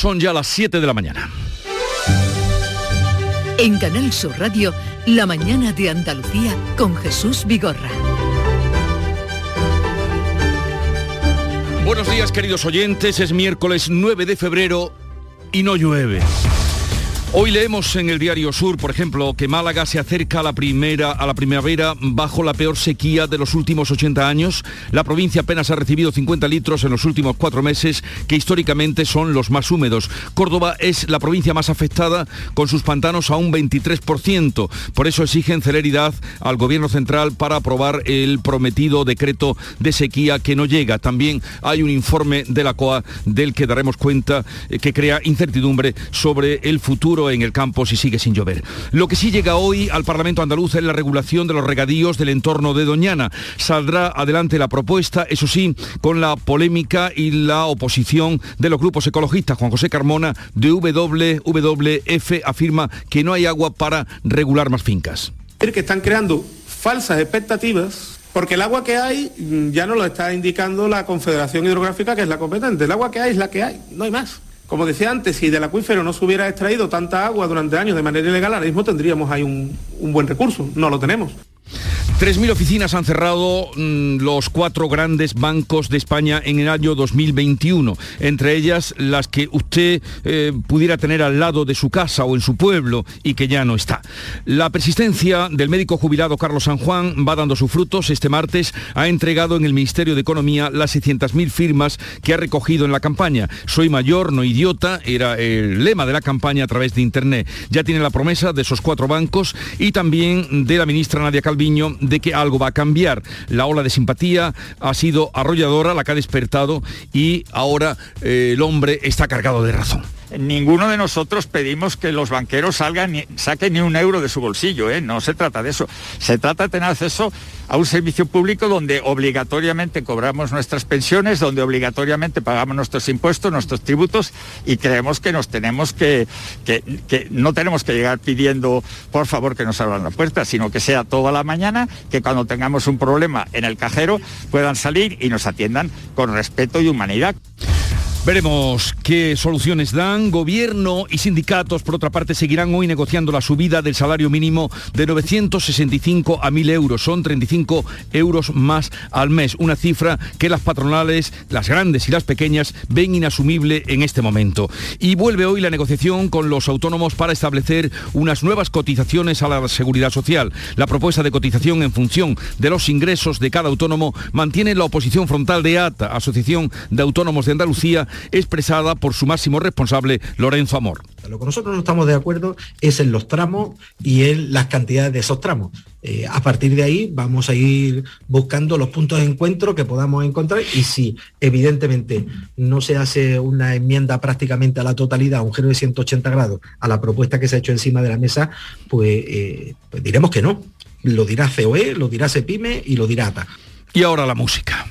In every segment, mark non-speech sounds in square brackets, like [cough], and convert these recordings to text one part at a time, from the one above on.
Son ya las 7 de la mañana. En Canal Sur Radio, La mañana de Andalucía con Jesús Vigorra. Buenos días queridos oyentes, es miércoles 9 de febrero y no llueve. Hoy leemos en el diario Sur, por ejemplo, que Málaga se acerca a la primera a la primavera bajo la peor sequía de los últimos 80 años. La provincia apenas ha recibido 50 litros en los últimos cuatro meses, que históricamente son los más húmedos. Córdoba es la provincia más afectada, con sus pantanos a un 23%. Por eso exigen celeridad al gobierno central para aprobar el prometido decreto de sequía que no llega. También hay un informe de la COA del que daremos cuenta eh, que crea incertidumbre sobre el futuro en el campo si sigue sin llover. Lo que sí llega hoy al Parlamento andaluz es la regulación de los regadíos del entorno de Doñana. Saldrá adelante la propuesta, eso sí, con la polémica y la oposición de los grupos ecologistas. Juan José Carmona de WWF afirma que no hay agua para regular más fincas. Que están creando falsas expectativas porque el agua que hay mm, ya no lo está indicando la Confederación Hidrográfica, que es la competente. El agua que hay es la que hay, no hay más. Como decía antes, si del acuífero no se hubiera extraído tanta agua durante años de manera ilegal, ahora mismo tendríamos ahí un, un buen recurso. No lo tenemos. 3.000 oficinas han cerrado mm, los cuatro grandes bancos de España en el año 2021, entre ellas las que usted eh, pudiera tener al lado de su casa o en su pueblo y que ya no está. La persistencia del médico jubilado Carlos San Juan va dando sus frutos. Este martes ha entregado en el Ministerio de Economía las 600.000 firmas que ha recogido en la campaña. Soy mayor, no idiota, era el lema de la campaña a través de Internet. Ya tiene la promesa de esos cuatro bancos y también de la ministra Nadia Calviño de que algo va a cambiar. La ola de simpatía ha sido arrolladora, la que ha despertado y ahora eh, el hombre está cargado de razón ninguno de nosotros pedimos que los banqueros salgan saquen ni un euro de su bolsillo, ¿eh? no se trata de eso. Se trata de tener acceso a un servicio público donde obligatoriamente cobramos nuestras pensiones, donde obligatoriamente pagamos nuestros impuestos, nuestros tributos y creemos que nos tenemos que, que, que no tenemos que llegar pidiendo por favor que nos abran la puerta, sino que sea toda la mañana, que cuando tengamos un problema en el cajero puedan salir y nos atiendan con respeto y humanidad. Veremos qué soluciones dan. Gobierno y sindicatos, por otra parte, seguirán hoy negociando la subida del salario mínimo de 965 a 1.000 euros. Son 35 euros más al mes. Una cifra que las patronales, las grandes y las pequeñas, ven inasumible en este momento. Y vuelve hoy la negociación con los autónomos para establecer unas nuevas cotizaciones a la seguridad social. La propuesta de cotización en función de los ingresos de cada autónomo mantiene la oposición frontal de ATA, Asociación de Autónomos de Andalucía, expresada por su máximo responsable, Lorenzo Amor. Lo que nosotros no estamos de acuerdo es en los tramos y en las cantidades de esos tramos. Eh, a partir de ahí vamos a ir buscando los puntos de encuentro que podamos encontrar y si evidentemente no se hace una enmienda prácticamente a la totalidad, un giro de 180 grados a la propuesta que se ha hecho encima de la mesa, pues, eh, pues diremos que no. Lo dirá COE, lo dirá CEPIME y lo dirá ATA. Y ahora la música.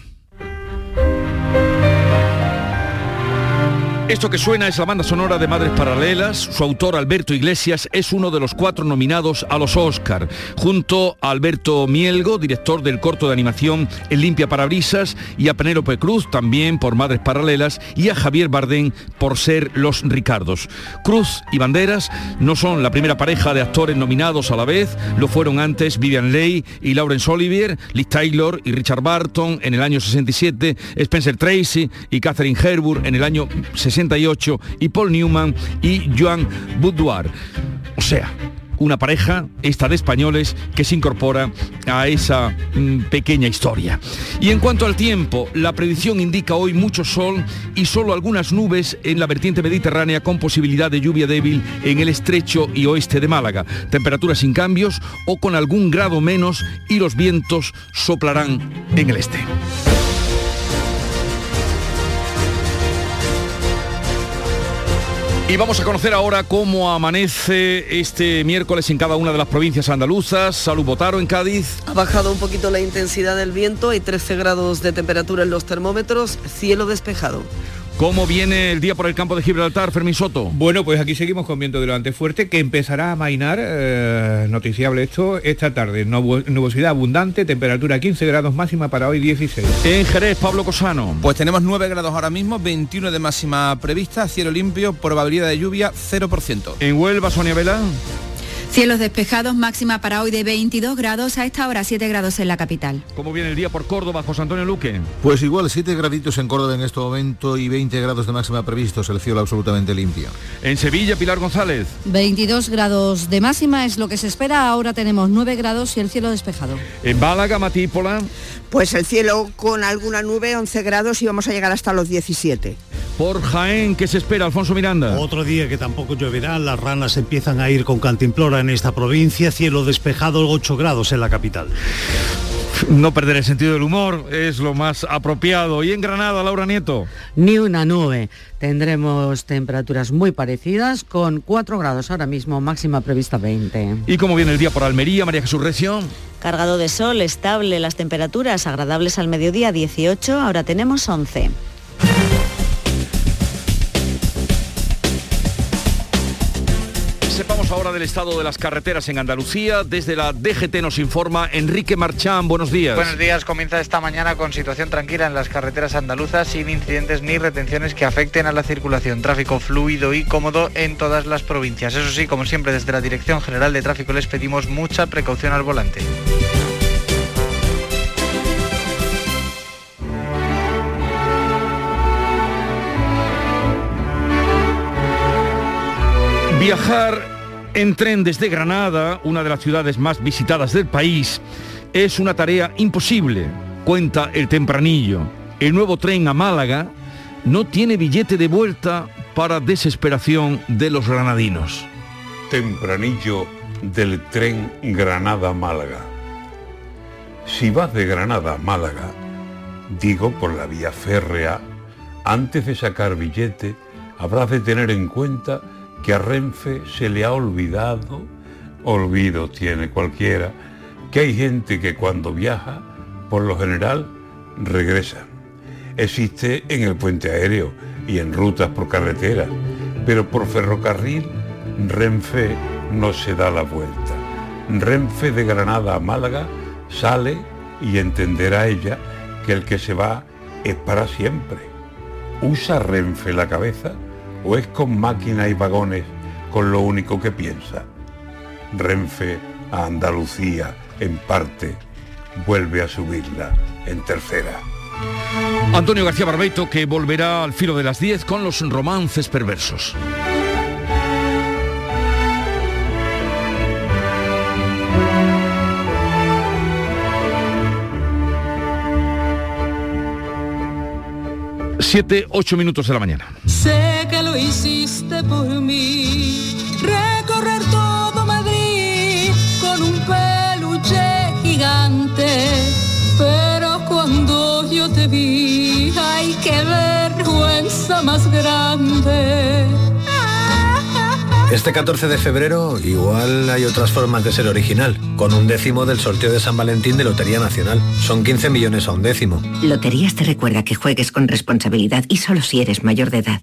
Esto que suena es la banda sonora de Madres Paralelas. Su autor, Alberto Iglesias, es uno de los cuatro nominados a los Oscar, junto a Alberto Mielgo, director del corto de animación El Limpia Parabrisas, y a Penélope Cruz, también por Madres Paralelas, y a Javier Bardén por ser Los Ricardos. Cruz y Banderas no son la primera pareja de actores nominados a la vez, lo fueron antes Vivian Leigh y Laurence Olivier, Liz Taylor y Richard Barton en el año 67, Spencer Tracy y Catherine Herburg en el año 60 y Paul Newman y Joan Boudoir. O sea, una pareja, esta de españoles, que se incorpora a esa mm, pequeña historia. Y en cuanto al tiempo, la predicción indica hoy mucho sol y solo algunas nubes en la vertiente mediterránea con posibilidad de lluvia débil en el estrecho y oeste de Málaga. Temperaturas sin cambios o con algún grado menos y los vientos soplarán en el este. Y vamos a conocer ahora cómo amanece este miércoles en cada una de las provincias andaluzas. Salud Botaro en Cádiz. Ha bajado un poquito la intensidad del viento, hay 13 grados de temperatura en los termómetros, cielo despejado. ¿Cómo viene el día por el campo de Gibraltar, Fermín Soto? Bueno, pues aquí seguimos con viento de levante fuerte que empezará a mainar, eh, noticiable esto, esta tarde. nubosidad abundante, temperatura 15 grados máxima para hoy 16. En Jerez, Pablo Cosano. Pues tenemos 9 grados ahora mismo, 21 de máxima prevista, cielo limpio, probabilidad de lluvia 0%. En Huelva, Sonia Vela. Cielos despejados, máxima para hoy de 22 grados, a esta hora 7 grados en la capital. ¿Cómo viene el día por Córdoba, José Antonio Luque? Pues igual, 7 graditos en Córdoba en este momento y 20 grados de máxima previstos, el cielo absolutamente limpio. En Sevilla, Pilar González. 22 grados de máxima es lo que se espera, ahora tenemos 9 grados y el cielo despejado. En Málaga, Matípola. Pues el cielo con alguna nube, 11 grados y vamos a llegar hasta los 17. Por Jaén, ¿qué se espera, Alfonso Miranda? Otro día que tampoco lloverá, las ranas empiezan a ir con cantimplora en esta provincia, cielo despejado, 8 grados en la capital. No perder el sentido del humor es lo más apropiado. ¿Y en Granada, Laura Nieto? Ni una nube. Tendremos temperaturas muy parecidas con 4 grados ahora mismo, máxima prevista 20. ¿Y cómo viene el día por Almería, María Jesús Recio? Cargado de sol, estable, las temperaturas agradables al mediodía 18, ahora tenemos 11. Del estado de las carreteras en Andalucía. Desde la DGT nos informa Enrique Marchán. Buenos días. Buenos días. Comienza esta mañana con situación tranquila en las carreteras andaluzas sin incidentes ni retenciones que afecten a la circulación. Tráfico fluido y cómodo en todas las provincias. Eso sí, como siempre desde la Dirección General de Tráfico les pedimos mucha precaución al volante. Viajar en tren desde Granada, una de las ciudades más visitadas del país, es una tarea imposible, cuenta el tempranillo. El nuevo tren a Málaga no tiene billete de vuelta para desesperación de los granadinos. Tempranillo del tren Granada-Málaga. Si vas de Granada a Málaga, digo por la vía férrea, antes de sacar billete, habrás de tener en cuenta que a Renfe se le ha olvidado, olvido tiene cualquiera, que hay gente que cuando viaja, por lo general, regresa. Existe en el puente aéreo y en rutas por carretera, pero por ferrocarril, Renfe no se da la vuelta. Renfe de Granada a Málaga sale y entenderá ella que el que se va es para siempre. ¿Usa Renfe la cabeza? O es con máquina y vagones con lo único que piensa? Renfe a Andalucía, en parte, vuelve a subirla en tercera. Antonio García Barbeito que volverá al filo de las 10 con los romances perversos. Siete, ocho minutos de la mañana que lo hiciste por mí. Recorrer todo Madrid con un peluche gigante. Pero cuando yo te vi, ay, qué vergüenza más grande. Este 14 de febrero igual hay otras formas de ser original, con un décimo del sorteo de San Valentín de Lotería Nacional. Son 15 millones a un décimo. Loterías te recuerda que juegues con responsabilidad y solo si eres mayor de edad.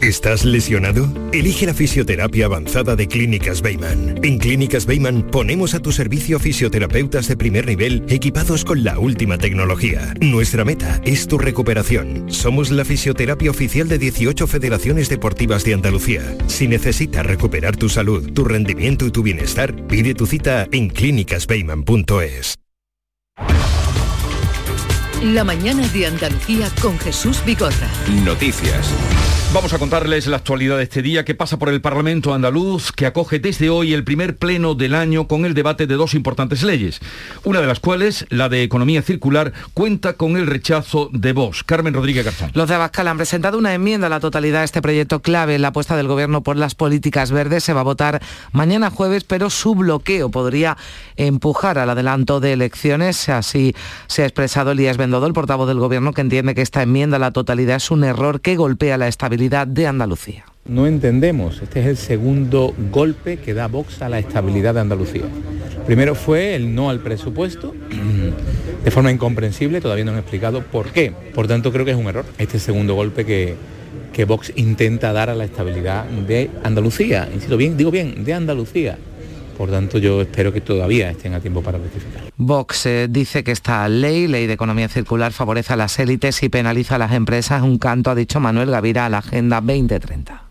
¿Estás lesionado? Elige la fisioterapia avanzada de Clínicas Beyman. En Clínicas Beyman ponemos a tu servicio fisioterapeutas de primer nivel equipados con la última tecnología. Nuestra meta es tu recuperación. Somos la fisioterapia oficial de 18 federaciones deportivas de Andalucía. Si necesitas recuperar tu salud, tu rendimiento y tu bienestar, pide tu cita en clínicasbeyman.es. La mañana de Andalucía con Jesús Bigorra. Noticias. Vamos a contarles la actualidad de este día que pasa por el Parlamento andaluz, que acoge desde hoy el primer pleno del año con el debate de dos importantes leyes, una de las cuales, la de economía circular, cuenta con el rechazo de Vox. Carmen Rodríguez Garzón. Los de Abascal han presentado una enmienda a la totalidad a este proyecto clave en la apuesta del Gobierno por las políticas verdes. Se va a votar mañana jueves, pero su bloqueo podría empujar al adelanto de elecciones. Así se ha expresado Elías El portavoz del Gobierno, que entiende que esta enmienda a la totalidad es un error que golpea la estabilidad de Andalucía. No entendemos, este es el segundo golpe que da Vox a la estabilidad de Andalucía. Primero fue el no al presupuesto, [clears throat] de forma incomprensible, todavía no han explicado por qué. Por tanto, creo que es un error este segundo golpe que, que Vox intenta dar a la estabilidad de Andalucía. Insisto bien, digo bien, de Andalucía. Por tanto, yo espero que todavía estén a tiempo para rectificar. Vox eh, dice que esta ley, ley de economía circular, favorece a las élites y penaliza a las empresas. Un canto, ha dicho Manuel Gavira, a la Agenda 2030.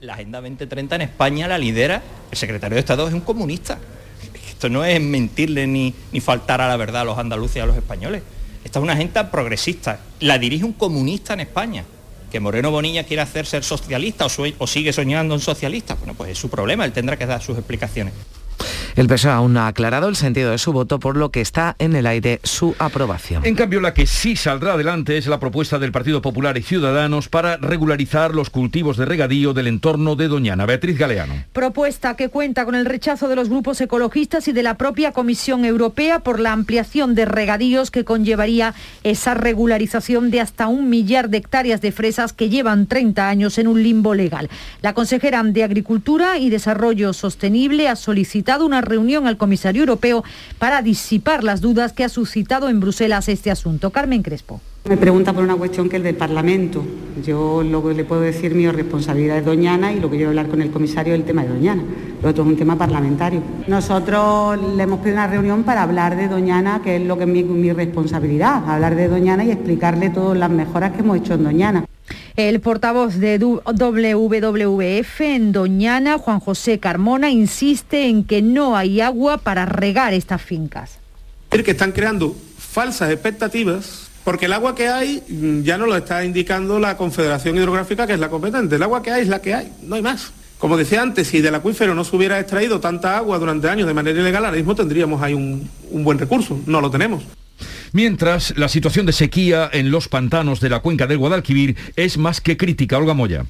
La Agenda 2030 en España la lidera el secretario de Estado, es un comunista. Esto no es mentirle ni, ni faltar a la verdad a los andaluces y a los españoles. Esta es una agenda progresista. La dirige un comunista en España. Que Moreno Bonilla quiere hacer ser socialista o, sigue soñando en socialista. Bueno, pues es su problema, él tendrá que dar sus explicaciones. El PSOE aún no ha aclarado el sentido de su voto, por lo que está en el aire su aprobación. En cambio, la que sí saldrá adelante es la propuesta del Partido Popular y Ciudadanos para regularizar los cultivos de regadío del entorno de Doñana. Beatriz Galeano. Propuesta que cuenta con el rechazo de los grupos ecologistas y de la propia Comisión Europea por la ampliación de regadíos que conllevaría esa regularización de hasta un millar de hectáreas de fresas que llevan 30 años en un limbo legal. La consejera de Agricultura y Desarrollo Sostenible ha solicitado una reunión al comisario europeo para disipar las dudas que ha suscitado en Bruselas este asunto. Carmen Crespo. Me pregunta por una cuestión que es del Parlamento. Yo lo que le puedo decir, mi responsabilidad es Doñana y lo que a hablar con el comisario es el tema de Doñana. Lo otro es un tema parlamentario. Nosotros le hemos pedido una reunión para hablar de Doñana, que es lo que es mi, mi responsabilidad, hablar de Doñana y explicarle todas las mejoras que hemos hecho en Doñana. El portavoz de WWF en Doñana, Juan José Carmona, insiste en que no hay agua para regar estas fincas. decir que están creando falsas expectativas porque el agua que hay mm, ya no lo está indicando la Confederación Hidrográfica que es la competente. El agua que hay es la que hay, no hay más. Como decía antes, si del acuífero no se hubiera extraído tanta agua durante años de manera ilegal, ahora mismo tendríamos ahí un, un buen recurso. No lo tenemos. Mientras, la situación de sequía en los pantanos de la cuenca del Guadalquivir es más que crítica. Olga Moya.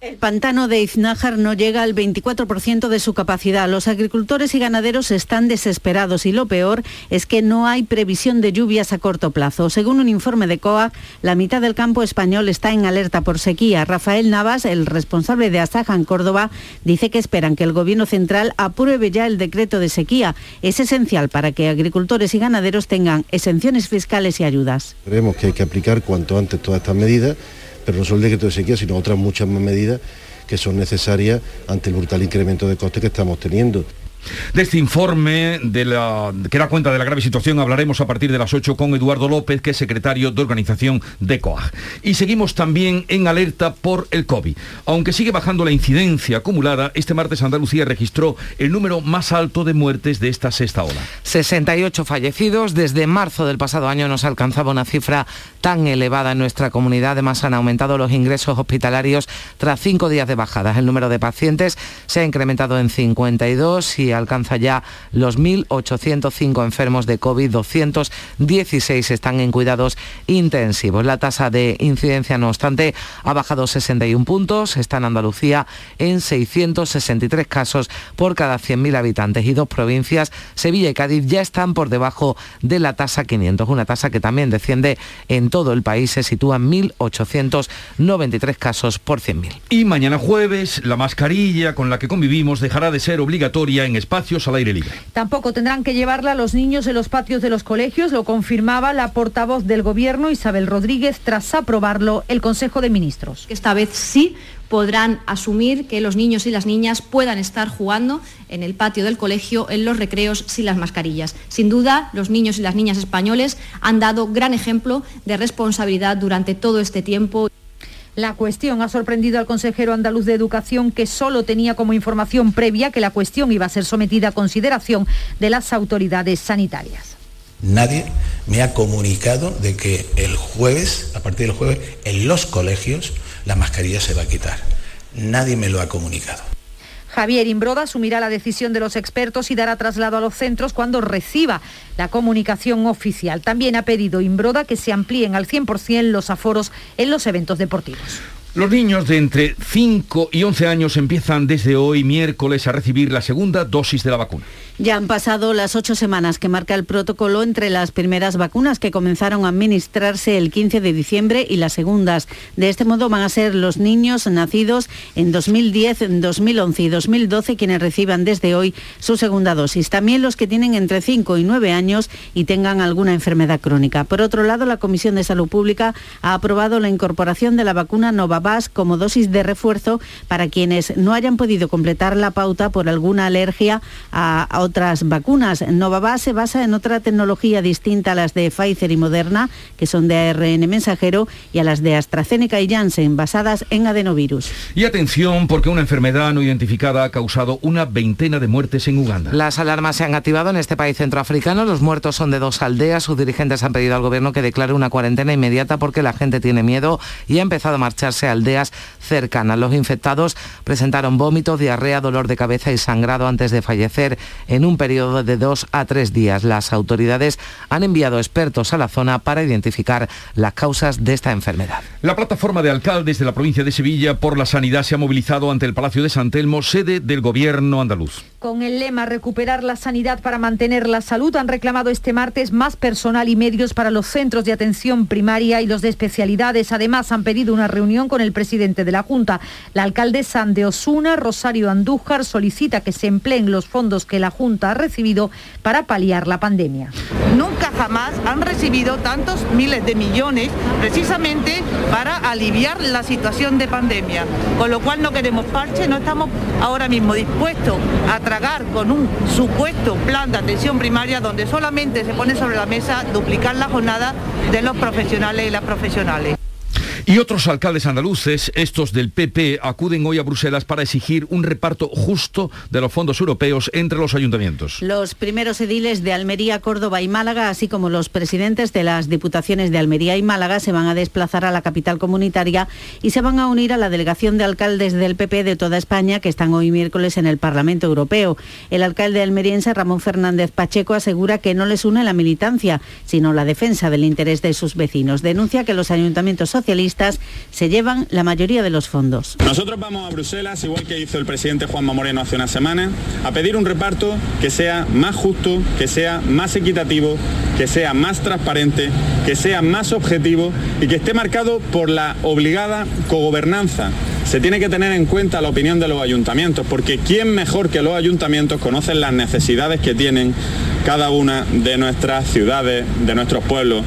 El pantano de Iznájar no llega al 24% de su capacidad. Los agricultores y ganaderos están desesperados y lo peor es que no hay previsión de lluvias a corto plazo. Según un informe de COAG, la mitad del campo español está en alerta por sequía. Rafael Navas, el responsable de Asaja en Córdoba, dice que esperan que el Gobierno central apruebe ya el decreto de sequía. Es esencial para que agricultores y ganaderos tengan exenciones fiscales y ayudas. Creemos que hay que aplicar cuanto antes todas estas medidas, pero no solo el decreto de sequía, sino otras muchas más medidas que son necesarias ante el brutal incremento de costes que estamos teniendo. De este informe que da cuenta de la grave situación hablaremos a partir de las 8 con Eduardo López, que es secretario de organización de COAG. Y seguimos también en alerta por el COVID. Aunque sigue bajando la incidencia acumulada, este martes Andalucía registró el número más alto de muertes de esta sexta ola. 68 fallecidos. Desde marzo del pasado año no se alcanzaba una cifra tan elevada en nuestra comunidad. Además, han aumentado los ingresos hospitalarios tras cinco días de bajadas. El número de pacientes se ha incrementado en 52 y alcanza ya los 1.805 enfermos de COVID. 216 están en cuidados intensivos. La tasa de incidencia, no obstante, ha bajado 61 puntos. Está en Andalucía en 663 casos por cada 100.000 habitantes y dos provincias, Sevilla y Cádiz, ya están por debajo de la tasa 500, una tasa que también desciende en todo el país, se sitúa en 1.893 casos por 100.000. Y mañana jueves, la mascarilla con la que convivimos dejará de ser obligatoria en espacios al aire libre. Tampoco tendrán que llevarla los niños en los patios de los colegios, lo confirmaba la portavoz del Gobierno, Isabel Rodríguez, tras aprobarlo el Consejo de Ministros. Esta vez sí podrán asumir que los niños y las niñas puedan estar jugando en el patio del colegio, en los recreos, sin las mascarillas. Sin duda, los niños y las niñas españoles han dado gran ejemplo de responsabilidad durante todo este tiempo. La cuestión ha sorprendido al consejero andaluz de Educación que solo tenía como información previa que la cuestión iba a ser sometida a consideración de las autoridades sanitarias. Nadie me ha comunicado de que el jueves, a partir del jueves, en los colegios la mascarilla se va a quitar. Nadie me lo ha comunicado. Javier Imbroda asumirá la decisión de los expertos y dará traslado a los centros cuando reciba la comunicación oficial. También ha pedido Imbroda que se amplíen al 100% los aforos en los eventos deportivos. Los niños de entre 5 y 11 años empiezan desde hoy miércoles a recibir la segunda dosis de la vacuna. Ya han pasado las ocho semanas que marca el protocolo entre las primeras vacunas que comenzaron a administrarse el 15 de diciembre y las segundas. De este modo van a ser los niños nacidos en 2010, 2011 y 2012 quienes reciban desde hoy su segunda dosis. También los que tienen entre 5 y 9 años y tengan alguna enfermedad crónica. Por otro lado, la Comisión de Salud Pública ha aprobado la incorporación de la vacuna Novavax como dosis de refuerzo para quienes no hayan podido completar la pauta por alguna alergia a otras vacunas. Novavax se basa en otra tecnología distinta a las de Pfizer y Moderna, que son de ARN mensajero, y a las de AstraZeneca y Janssen, basadas en adenovirus. Y atención, porque una enfermedad no identificada ha causado una veintena de muertes en Uganda. Las alarmas se han activado en este país centroafricano. Los muertos son de dos aldeas. Sus dirigentes han pedido al gobierno que declare una cuarentena inmediata porque la gente tiene miedo y ha empezado a marcharse a aldeas cercanas. Los infectados presentaron vómitos, diarrea, dolor de cabeza y sangrado antes de fallecer en un periodo de dos a tres días. Las autoridades han enviado expertos a la zona para identificar las causas de esta enfermedad. La plataforma de alcaldes de la provincia de Sevilla por la sanidad se ha movilizado ante el Palacio de San Telmo, sede del gobierno andaluz. Con el lema Recuperar la sanidad para mantener la salud han reclamado este martes más personal y medios para los centros de atención primaria y los de especialidades. Además han pedido una reunión con el presidente de la Junta. La alcaldesa de Osuna, Rosario Andújar, solicita que se empleen los fondos que la Junta ha recibido para paliar la pandemia. Nunca jamás han recibido tantos miles de millones precisamente para aliviar la situación de pandemia. Con lo cual no queremos parche, no estamos ahora mismo dispuestos a tragar con un supuesto plan de atención primaria donde solamente se pone sobre la mesa duplicar la jornada de los profesionales y las profesionales. Y otros alcaldes andaluces, estos del PP, acuden hoy a Bruselas para exigir un reparto justo de los fondos europeos entre los ayuntamientos. Los primeros ediles de Almería, Córdoba y Málaga, así como los presidentes de las diputaciones de Almería y Málaga, se van a desplazar a la capital comunitaria y se van a unir a la delegación de alcaldes del PP de toda España que están hoy miércoles en el Parlamento Europeo. El alcalde almeriense Ramón Fernández Pacheco asegura que no les une la militancia, sino la defensa del interés de sus vecinos. Denuncia que los ayuntamientos se llevan la mayoría de los fondos. Nosotros vamos a Bruselas, igual que hizo el presidente Juanma Moreno hace una semana, a pedir un reparto que sea más justo, que sea más equitativo, que sea más transparente, que sea más objetivo y que esté marcado por la obligada cogobernanza se tiene que tener en cuenta la opinión de los ayuntamientos, porque ¿quién mejor que los ayuntamientos conocen las necesidades que tienen cada una de nuestras ciudades, de nuestros pueblos?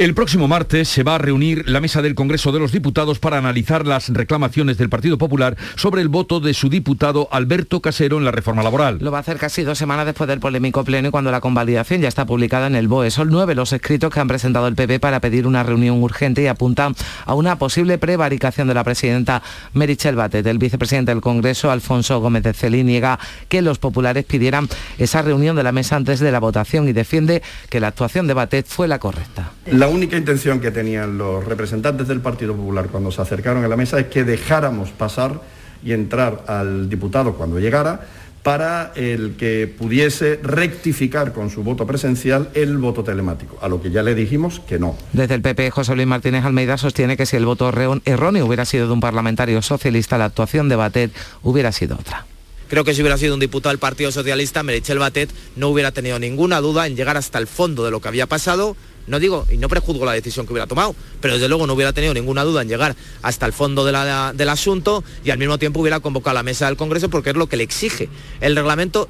El próximo martes se va a reunir la mesa del Congreso de los Diputados para analizar las reclamaciones del Partido Popular sobre el voto de su diputado Alberto Casero en la reforma laboral. Lo va a hacer casi dos semanas después del polémico pleno y cuando la convalidación ya está publicada en el BOE. Son nueve los escritos que han presentado el PP para pedir una reunión urgente y apuntan a una posible prevaricación de la presidenta Merichel Batet. El vicepresidente del Congreso, Alfonso Gómez de Celí, niega que los populares pidieran esa reunión de la mesa antes de la votación y defiende que la actuación de Batet fue la correcta. La única intención que tenían los representantes del Partido Popular cuando se acercaron a la mesa es que dejáramos pasar y entrar al diputado cuando llegara para el que pudiese rectificar con su voto presencial el voto telemático, a lo que ya le dijimos que no. Desde el PP, José Luis Martínez Almeida sostiene que si el voto erróneo hubiera sido de un parlamentario socialista, la actuación de Batet hubiera sido otra. Creo que si hubiera sido un diputado del Partido Socialista, Merichel Batet no hubiera tenido ninguna duda en llegar hasta el fondo de lo que había pasado no digo, y no prejuzgo la decisión que hubiera tomado, pero desde luego no hubiera tenido ninguna duda en llegar hasta el fondo del asunto y al mismo tiempo hubiera convocado a la mesa del Congreso porque es lo que le exige el reglamento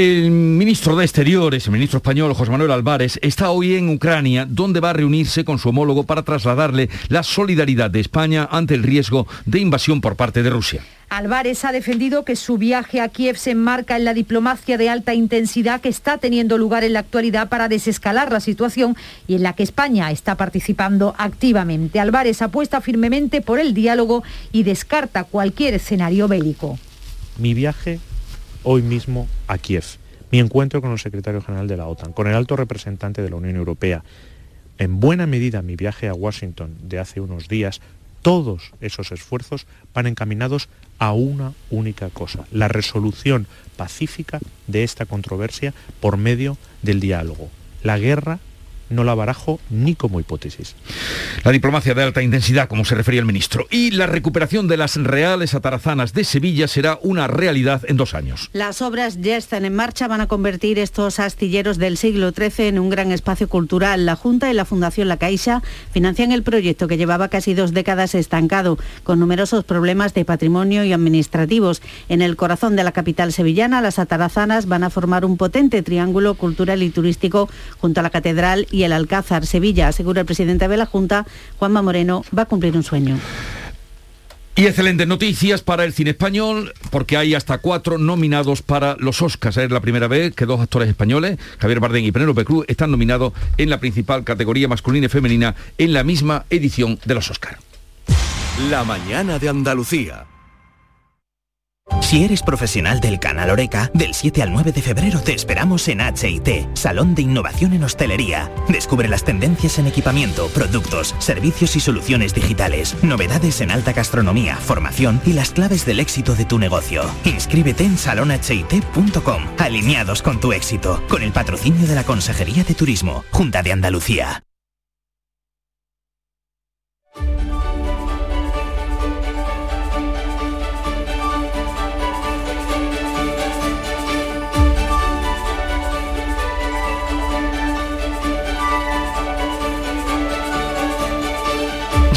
el ministro de Exteriores, el ministro español José Manuel Álvarez, está hoy en Ucrania, donde va a reunirse con su homólogo para trasladarle la solidaridad de España ante el riesgo de invasión por parte de Rusia. Álvarez ha defendido que su viaje a Kiev se enmarca en la diplomacia de alta intensidad que está teniendo lugar en la actualidad para desescalar la situación y en la que España está participando activamente. Álvarez apuesta firmemente por el diálogo y descarta cualquier escenario bélico. Mi viaje hoy mismo a Kiev, mi encuentro con el secretario general de la OTAN, con el alto representante de la Unión Europea, en buena medida mi viaje a Washington de hace unos días, todos esos esfuerzos van encaminados a una única cosa, la resolución pacífica de esta controversia por medio del diálogo. La guerra no la barajo ni como hipótesis. La diplomacia de alta intensidad, como se refería el ministro, y la recuperación de las reales atarazanas de Sevilla será una realidad en dos años. Las obras ya están en marcha, van a convertir estos astilleros del siglo XIII en un gran espacio cultural. La Junta y la Fundación La Caixa financian el proyecto que llevaba casi dos décadas estancado, con numerosos problemas de patrimonio y administrativos. En el corazón de la capital sevillana, las atarazanas van a formar un potente triángulo cultural y turístico junto a la catedral y el Alcázar. Sevilla, asegura el presidente de la Junta, Juanma Moreno, va a cumplir un sueño. Y excelentes noticias para el cine español, porque hay hasta cuatro nominados para los Oscars. Es la primera vez que dos actores españoles, Javier Bardem y Penélope Cruz, están nominados en la principal categoría masculina y femenina en la misma edición de los Oscars. La mañana de Andalucía. Si eres profesional del canal Oreca, del 7 al 9 de febrero te esperamos en HIT, Salón de Innovación en Hostelería. Descubre las tendencias en equipamiento, productos, servicios y soluciones digitales, novedades en alta gastronomía, formación y las claves del éxito de tu negocio. Inscríbete en salonhit.com, alineados con tu éxito, con el patrocinio de la Consejería de Turismo, Junta de Andalucía.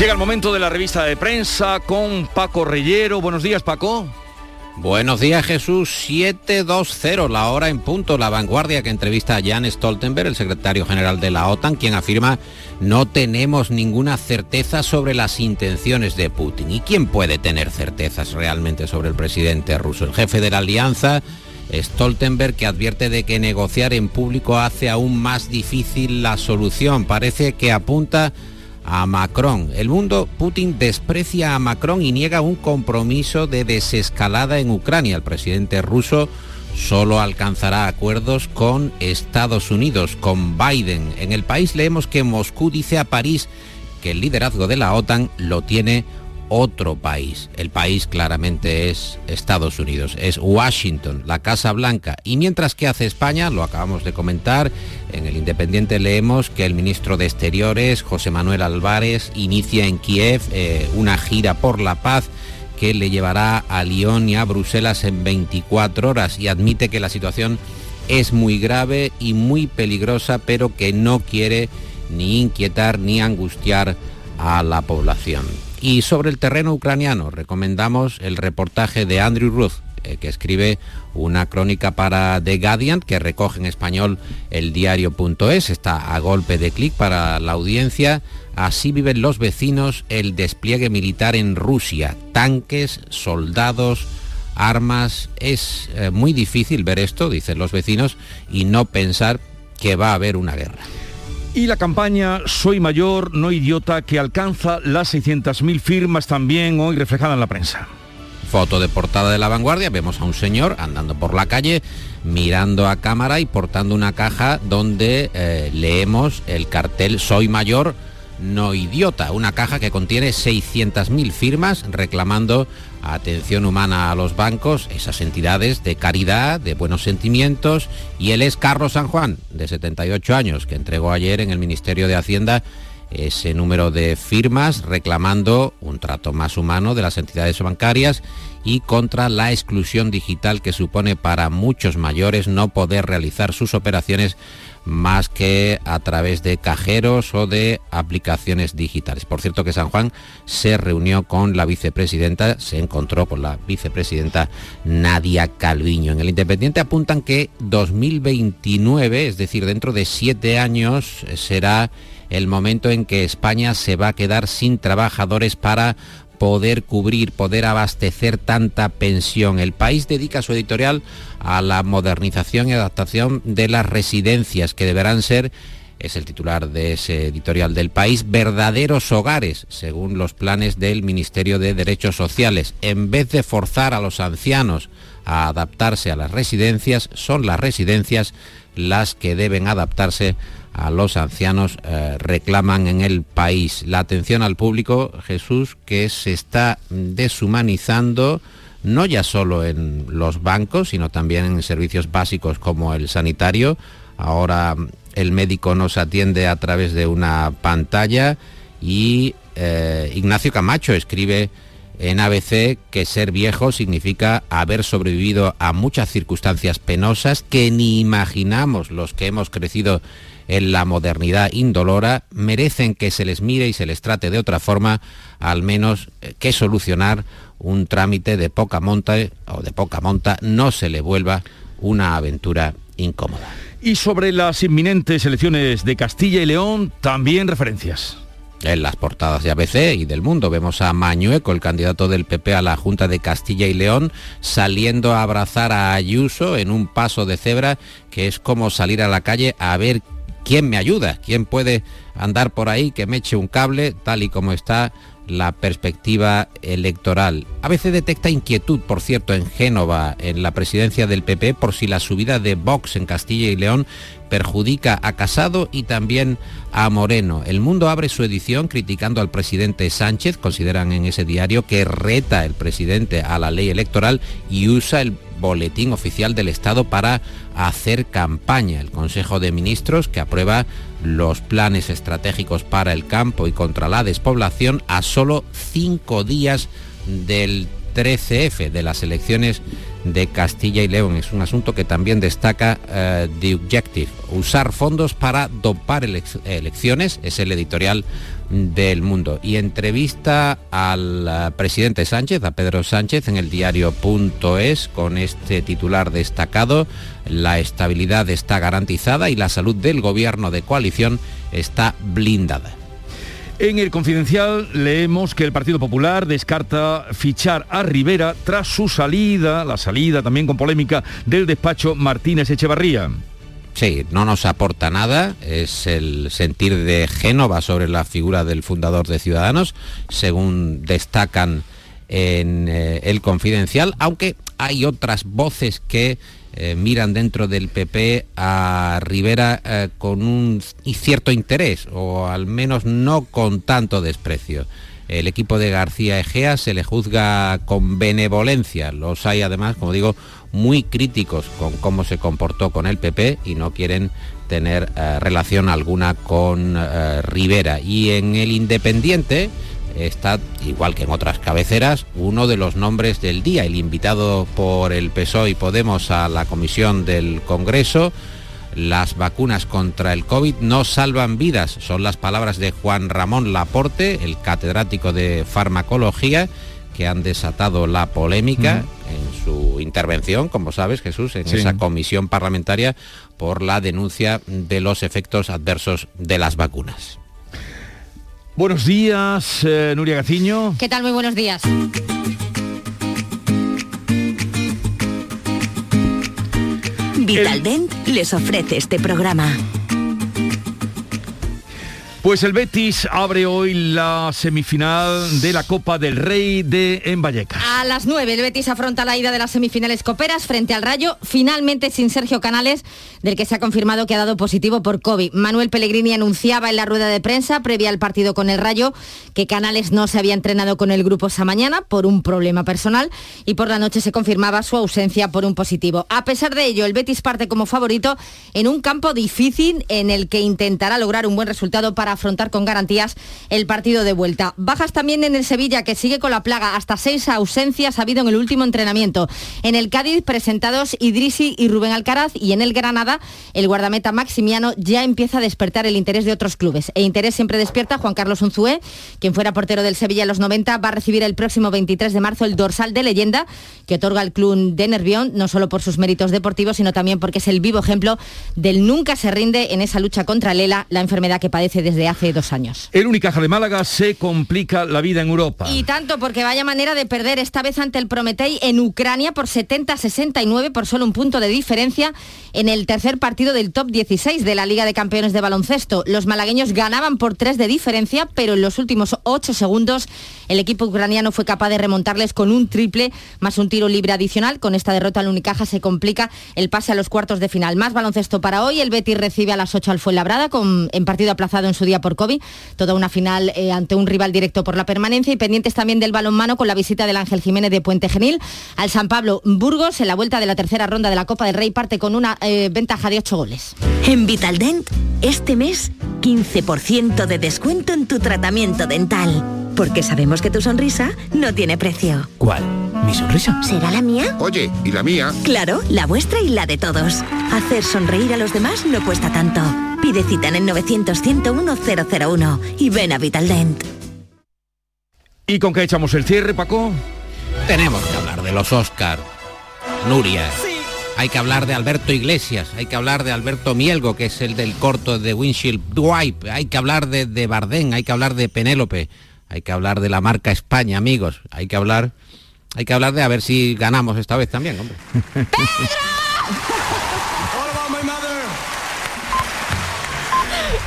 Llega el momento de la revista de prensa con Paco Reyero. Buenos días, Paco. Buenos días Jesús, 720, la hora en punto, la vanguardia que entrevista a Jan Stoltenberg, el secretario general de la OTAN, quien afirma no tenemos ninguna certeza sobre las intenciones de Putin. ¿Y quién puede tener certezas realmente sobre el presidente ruso? El jefe de la alianza, Stoltenberg, que advierte de que negociar en público hace aún más difícil la solución. Parece que apunta a Macron. El mundo, Putin desprecia a Macron y niega un compromiso de desescalada en Ucrania. El presidente ruso solo alcanzará acuerdos con Estados Unidos, con Biden. En el país leemos que Moscú dice a París que el liderazgo de la OTAN lo tiene otro país. El país claramente es Estados Unidos, es Washington, la Casa Blanca. Y mientras que hace España, lo acabamos de comentar, en el Independiente leemos que el ministro de Exteriores, José Manuel Álvarez, inicia en Kiev eh, una gira por la paz que le llevará a Lyon y a Bruselas en 24 horas y admite que la situación es muy grave y muy peligrosa, pero que no quiere ni inquietar ni angustiar a la población. Y sobre el terreno ucraniano recomendamos el reportaje de Andrew Ruth, eh, que escribe una crónica para The Guardian que recoge en español el diario.es, está a golpe de clic para la audiencia. Así viven los vecinos el despliegue militar en Rusia, tanques, soldados, armas. Es eh, muy difícil ver esto, dicen los vecinos, y no pensar que va a haber una guerra. Y la campaña Soy mayor, no idiota, que alcanza las 600.000 firmas también hoy reflejada en la prensa. Foto de portada de la vanguardia, vemos a un señor andando por la calle, mirando a cámara y portando una caja donde eh, leemos el cartel Soy mayor, no idiota, una caja que contiene 600.000 firmas reclamando atención humana a los bancos, esas entidades de caridad, de buenos sentimientos, y él es Carlos San Juan, de 78 años, que entregó ayer en el Ministerio de Hacienda ese número de firmas reclamando un trato más humano de las entidades bancarias y contra la exclusión digital que supone para muchos mayores no poder realizar sus operaciones más que a través de cajeros o de aplicaciones digitales. Por cierto que San Juan se reunió con la vicepresidenta, se encontró con la vicepresidenta Nadia Calviño. En el Independiente apuntan que 2029, es decir, dentro de siete años, será el momento en que España se va a quedar sin trabajadores para poder cubrir, poder abastecer tanta pensión. El país dedica su editorial a la modernización y adaptación de las residencias que deberán ser es el titular de ese editorial del país, verdaderos hogares, según los planes del Ministerio de Derechos Sociales. En vez de forzar a los ancianos a adaptarse a las residencias, son las residencias las que deben adaptarse a los ancianos eh, reclaman en el país. La atención al público, Jesús, que se está deshumanizando no ya solo en los bancos, sino también en servicios básicos como el sanitario. Ahora el médico nos atiende a través de una pantalla y eh, Ignacio Camacho escribe en ABC que ser viejo significa haber sobrevivido a muchas circunstancias penosas que ni imaginamos los que hemos crecido en la modernidad indolora, merecen que se les mire y se les trate de otra forma, al menos eh, que solucionar un trámite de poca monta o de poca monta no se le vuelva una aventura incómoda. Y sobre las inminentes elecciones de Castilla y León, también referencias. En las portadas de ABC y del Mundo vemos a Mañueco, el candidato del PP a la Junta de Castilla y León, saliendo a abrazar a Ayuso en un paso de cebra que es como salir a la calle a ver quién me ayuda, quién puede andar por ahí que me eche un cable, tal y como está la perspectiva electoral. A veces detecta inquietud, por cierto, en Génova, en la presidencia del PP, por si la subida de Vox en Castilla y León perjudica a Casado y también a Moreno. El Mundo abre su edición criticando al presidente Sánchez, consideran en ese diario que reta el presidente a la ley electoral y usa el boletín oficial del Estado para hacer campaña. El Consejo de Ministros, que aprueba los planes estratégicos para el campo y contra la despoblación a solo cinco días del 13F de las elecciones de Castilla y León. Es un asunto que también destaca eh, The Objective. Usar fondos para dopar elecciones es el editorial del mundo. Y entrevista al eh, presidente Sánchez, a Pedro Sánchez, en el diario.es con este titular destacado. La estabilidad está garantizada y la salud del gobierno de coalición está blindada. En el confidencial leemos que el Partido Popular descarta fichar a Rivera tras su salida, la salida también con polémica del despacho Martínez Echevarría. Sí, no nos aporta nada, es el sentir de Génova sobre la figura del fundador de Ciudadanos, según destacan en eh, el confidencial, aunque hay otras voces que eh, miran dentro del PP a Rivera eh, con un cierto interés, o al menos no con tanto desprecio. El equipo de García Egea se le juzga con benevolencia. Los hay además, como digo, muy críticos con cómo se comportó con el PP y no quieren tener eh, relación alguna con Rivera. Y en el Independiente, está, igual que en otras cabeceras, uno de los nombres del día, el invitado por el PSOE y Podemos a la comisión del Congreso. Las vacunas contra el COVID no salvan vidas, son las palabras de Juan Ramón Laporte, el catedrático de farmacología, que han desatado la polémica en su intervención, como sabes Jesús, en esa comisión parlamentaria por la denuncia de los efectos adversos de las vacunas. Buenos días, eh, Nuria Gaciño. ¿Qué tal? Muy buenos días. Vitaldent les ofrece este programa. Pues el Betis abre hoy la semifinal de la Copa del Rey de en Vallecas. A las 9 el Betis afronta la ida de las semifinales coperas frente al Rayo, finalmente sin Sergio Canales, del que se ha confirmado que ha dado positivo por COVID. Manuel Pellegrini anunciaba en la rueda de prensa previa al partido con el Rayo que Canales no se había entrenado con el grupo esa mañana por un problema personal y por la noche se confirmaba su ausencia por un positivo. A pesar de ello, el Betis parte como favorito en un campo difícil en el que intentará lograr un buen resultado para afrontar con garantías el partido de vuelta. Bajas también en el Sevilla, que sigue con la plaga. Hasta seis ausencias ha habido en el último entrenamiento. En el Cádiz, presentados Idrisi y Rubén Alcaraz. Y en el Granada, el guardameta Maximiano ya empieza a despertar el interés de otros clubes. E interés siempre despierta Juan Carlos Unzué, quien fuera portero del Sevilla en los 90, va a recibir el próximo 23 de marzo el dorsal de leyenda que otorga el club de Nervión, no solo por sus méritos deportivos, sino también porque es el vivo ejemplo del nunca se rinde en esa lucha contra Lela, la enfermedad que padece desde hace dos años. El Unicaja de Málaga se complica la vida en Europa. Y tanto porque vaya manera de perder esta vez ante el Prometei en Ucrania por 70-69 por solo un punto de diferencia en el tercer partido del top 16 de la Liga de Campeones de Baloncesto. Los malagueños ganaban por tres de diferencia, pero en los últimos ocho segundos el equipo ucraniano fue capaz de remontarles con un triple más un tiro libre adicional. Con esta derrota el Unicaja se complica el pase a los cuartos de final. Más baloncesto para hoy. El Betis recibe a las 8 al Fuenlabrada con, en partido aplazado en su día Por COVID, toda una final eh, ante un rival directo por la permanencia y pendientes también del balonmano con la visita del Ángel Jiménez de Puente Genil al San Pablo Burgos en la vuelta de la tercera ronda de la Copa del Rey parte con una eh, ventaja de 8 goles. En Vitaldent, este mes, 15% de descuento en tu tratamiento dental. Porque sabemos que tu sonrisa no tiene precio. ¿Cuál? ¿Mi sonrisa? ¿Será la mía? Oye, ¿y la mía? Claro, la vuestra y la de todos. Hacer sonreír a los demás no cuesta tanto. Pide cita en el 900-101-001 y ven a Vitaldent. ¿Y con qué echamos el cierre, Paco? Tenemos que hablar de los Oscar. Nuria. Hay que hablar de Alberto Iglesias, hay que hablar de Alberto Mielgo, que es el del corto de Windshield Wipe, hay que hablar de, de Bardén, hay que hablar de Penélope, hay que hablar de la marca España, amigos, hay que hablar, hay que hablar de a ver si ganamos esta vez también, hombre. [laughs]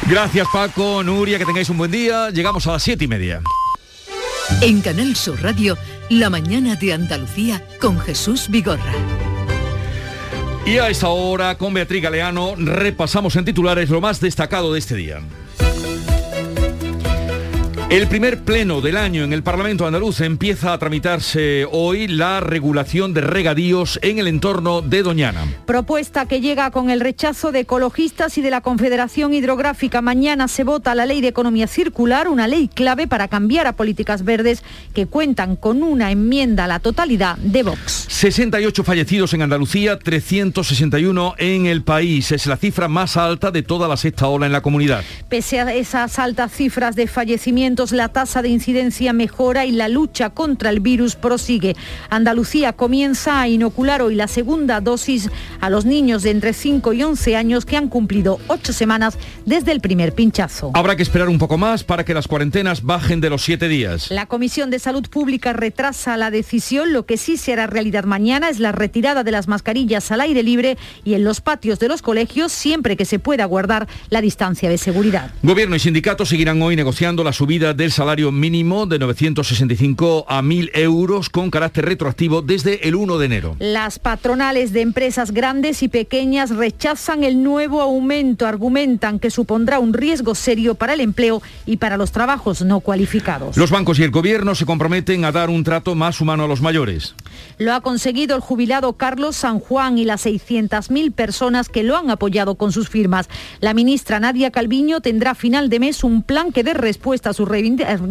Gracias Paco, Nuria, que tengáis un buen día. Llegamos a las siete y media. En Canal Sur Radio, La mañana de Andalucía con Jesús Vigorra. Y a esta hora, con Beatriz Galeano, repasamos en titulares lo más destacado de este día. El primer pleno del año en el Parlamento andaluz empieza a tramitarse hoy la regulación de regadíos en el entorno de Doñana. Propuesta que llega con el rechazo de ecologistas y de la Confederación Hidrográfica. Mañana se vota la ley de economía circular, una ley clave para cambiar a políticas verdes que cuentan con una enmienda a la totalidad de Vox. 68 fallecidos en Andalucía, 361 en el país. Es la cifra más alta de toda la sexta ola en la comunidad. Pese a esas altas cifras de la tasa de incidencia mejora y la lucha contra el virus prosigue. Andalucía comienza a inocular hoy la segunda dosis a los niños de entre 5 y 11 años que han cumplido 8 semanas desde el primer pinchazo. Habrá que esperar un poco más para que las cuarentenas bajen de los 7 días. La Comisión de Salud Pública retrasa la decisión. Lo que sí se hará realidad mañana es la retirada de las mascarillas al aire libre y en los patios de los colegios siempre que se pueda guardar la distancia de seguridad. Gobierno y sindicatos seguirán hoy negociando la subida del salario mínimo de 965 a 1.000 euros con carácter retroactivo desde el 1 de enero. Las patronales de empresas grandes y pequeñas rechazan el nuevo aumento, argumentan que supondrá un riesgo serio para el empleo y para los trabajos no cualificados. Los bancos y el gobierno se comprometen a dar un trato más humano a los mayores. Lo ha conseguido el jubilado Carlos San Juan y las 600.000 personas que lo han apoyado con sus firmas. La ministra Nadia Calviño tendrá a final de mes un plan que dé respuesta a sus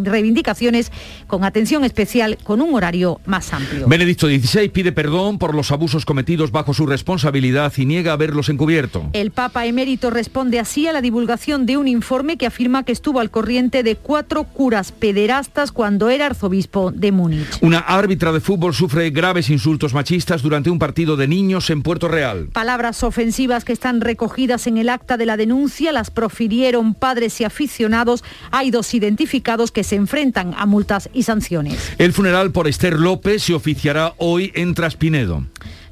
reivindicaciones con atención especial con un horario más amplio. Benedicto XVI pide perdón por los abusos cometidos bajo su responsabilidad y niega haberlos encubierto. El Papa emérito responde así a la divulgación de un informe que afirma que estuvo al corriente de cuatro curas pederastas cuando era arzobispo de Múnich. Una árbitra de fútbol sufre graves insultos machistas durante un partido de niños en Puerto Real. Palabras ofensivas que están recogidas en el acta de la denuncia las profirieron padres y aficionados. Hay dos identificados que se enfrentan a multas y sanciones. El funeral por Esther López se oficiará hoy en Traspinedo.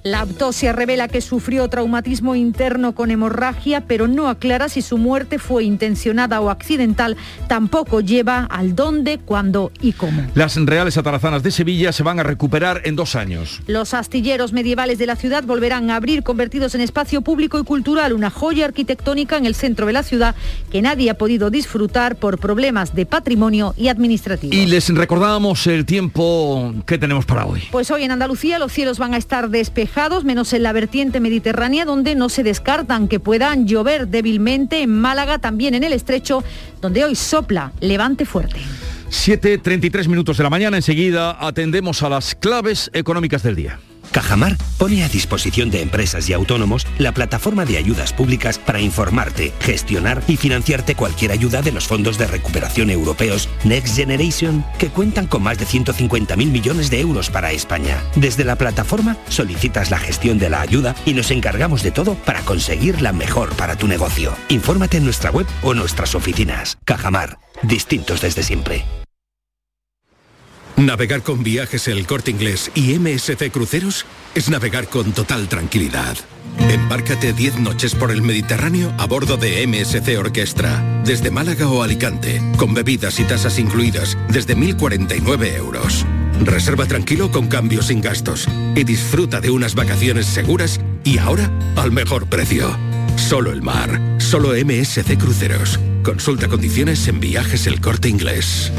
La autopsia revela que sufrió traumatismo interno con hemorragia, pero no aclara si su muerte fue intencionada o accidental. Tampoco lleva al dónde, cuándo y cómo. Las reales atarazanas de Sevilla se van a recuperar en dos años. Los astilleros medievales de la ciudad volverán a abrir convertidos en espacio público y cultural, una joya arquitectónica en el centro de la ciudad que nadie ha podido disfrutar por problemas de patrimonio y administrativo. Y les recordamos el tiempo que tenemos para hoy. Pues hoy en Andalucía los cielos van a estar despejados menos en la vertiente mediterránea, donde no se descartan que puedan llover débilmente en Málaga, también en el estrecho, donde hoy sopla levante fuerte. 7.33 minutos de la mañana, enseguida atendemos a las claves económicas del día. Cajamar pone a disposición de empresas y autónomos la plataforma de ayudas públicas para informarte, gestionar y financiarte cualquier ayuda de los fondos de recuperación europeos Next Generation, que cuentan con más de 150.000 millones de euros para España. Desde la plataforma solicitas la gestión de la ayuda y nos encargamos de todo para conseguir la mejor para tu negocio. Infórmate en nuestra web o nuestras oficinas. Cajamar, distintos desde siempre. Navegar con viajes El Corte Inglés y MSC Cruceros es navegar con total tranquilidad. Embárcate 10 noches por el Mediterráneo a bordo de MSC Orquestra, desde Málaga o Alicante, con bebidas y tasas incluidas desde 1.049 euros. Reserva tranquilo con cambios sin gastos y disfruta de unas vacaciones seguras y ahora al mejor precio. Solo el mar, solo MSC Cruceros. Consulta condiciones en viajes el corte inglés.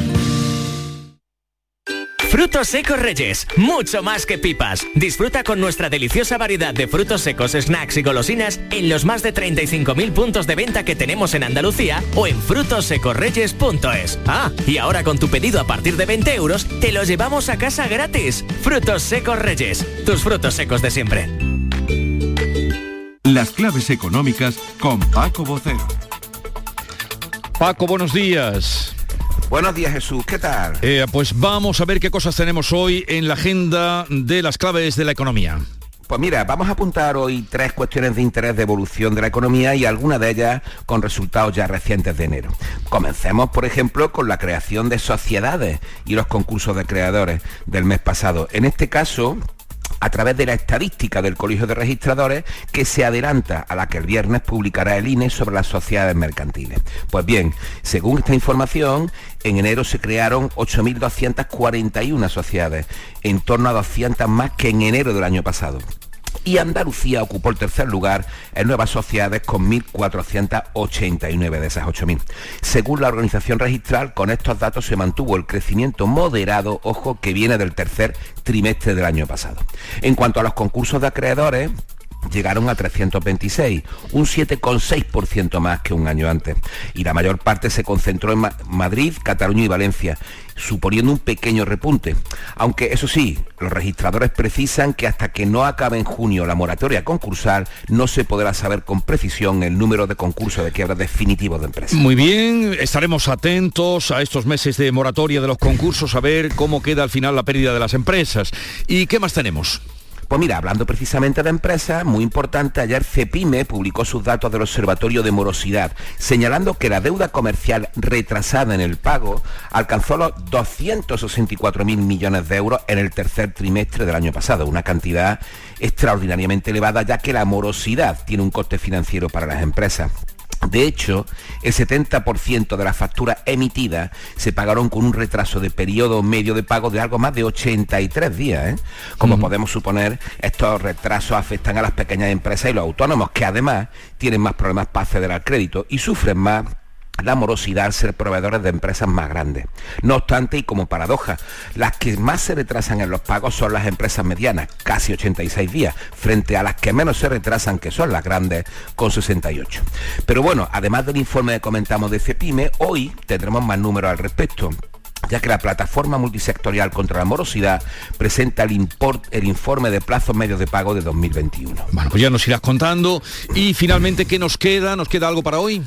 Frutos secos Reyes, mucho más que pipas. Disfruta con nuestra deliciosa variedad de frutos secos, snacks y golosinas en los más de 35.000 puntos de venta que tenemos en Andalucía o en frutosecorreyes.es. Ah, y ahora con tu pedido a partir de 20 euros, te lo llevamos a casa gratis. Frutos secos Reyes, tus frutos secos de siempre. Las claves económicas con Paco Bocero. Paco, buenos días. Buenos días Jesús, ¿qué tal? Eh, pues vamos a ver qué cosas tenemos hoy en la agenda de las claves de la economía. Pues mira, vamos a apuntar hoy tres cuestiones de interés de evolución de la economía y algunas de ellas con resultados ya recientes de enero. Comencemos, por ejemplo, con la creación de sociedades y los concursos de creadores del mes pasado. En este caso, a través de la estadística del Colegio de Registradores que se adelanta a la que el viernes publicará el INE sobre las sociedades mercantiles. Pues bien, según esta información, en enero se crearon 8.241 sociedades, en torno a 200 más que en enero del año pasado y Andalucía ocupó el tercer lugar en nuevas sociedades con 1.489 de esas 8.000. Según la organización registral, con estos datos se mantuvo el crecimiento moderado, ojo, que viene del tercer trimestre del año pasado. En cuanto a los concursos de acreedores, llegaron a 326, un 7,6% más que un año antes. Y la mayor parte se concentró en Madrid, Cataluña y Valencia, suponiendo un pequeño repunte. Aunque eso sí, los registradores precisan que hasta que no acabe en junio la moratoria concursal, no se podrá saber con precisión el número de concursos de quiebra definitivos de empresas. Muy bien, estaremos atentos a estos meses de moratoria de los concursos, a ver cómo queda al final la pérdida de las empresas. ¿Y qué más tenemos? Pues mira, hablando precisamente de empresas, muy importante, ayer Cepime publicó sus datos del Observatorio de Morosidad, señalando que la deuda comercial retrasada en el pago alcanzó los 264.000 millones de euros en el tercer trimestre del año pasado, una cantidad extraordinariamente elevada ya que la morosidad tiene un coste financiero para las empresas. De hecho, el 70% de las facturas emitidas se pagaron con un retraso de periodo medio de pago de algo más de 83 días. ¿eh? Como podemos suponer, estos retrasos afectan a las pequeñas empresas y los autónomos, que además tienen más problemas para acceder al crédito y sufren más la morosidad al ser proveedores de empresas más grandes. No obstante, y como paradoja, las que más se retrasan en los pagos son las empresas medianas, casi 86 días, frente a las que menos se retrasan, que son las grandes, con 68. Pero bueno, además del informe que comentamos de CEPIME, hoy tendremos más números al respecto ya que la plataforma multisectorial contra la morosidad presenta el, el informe de plazos medios de pago de 2021. Bueno, pues ya nos irás contando. Y finalmente, ¿qué nos queda? ¿Nos queda algo para hoy?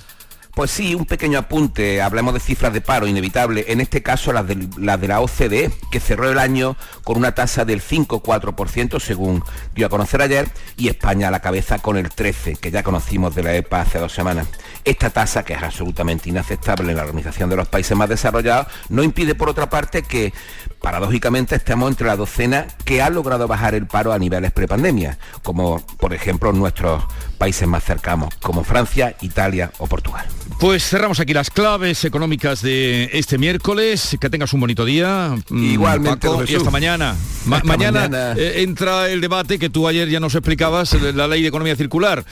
Pues sí, un pequeño apunte, hablemos de cifras de paro inevitable, en este caso las de, la OCDE, que cerró el año con una tasa del 5,4% según dio a conocer ayer, y España a la cabeza con el 13%, que ya conocimos de la EPA hace dos semanas. Esta tasa, que es absolutamente inaceptable en la Organización de los Países Más Desarrollados, no impide por otra parte que paradójicamente estemos entre la docena que ha logrado bajar el paro a niveles prepandemia, como por ejemplo nuestros países más cercanos, como Francia, Italia o Portugal. Pues cerramos aquí las claves económicas de este miércoles. Que tengas un bonito día. Mm, Igualmente. y hasta mañana. mañana, eh, entra el debate que tú ayer ya nos explicabas, la ley de economía circular.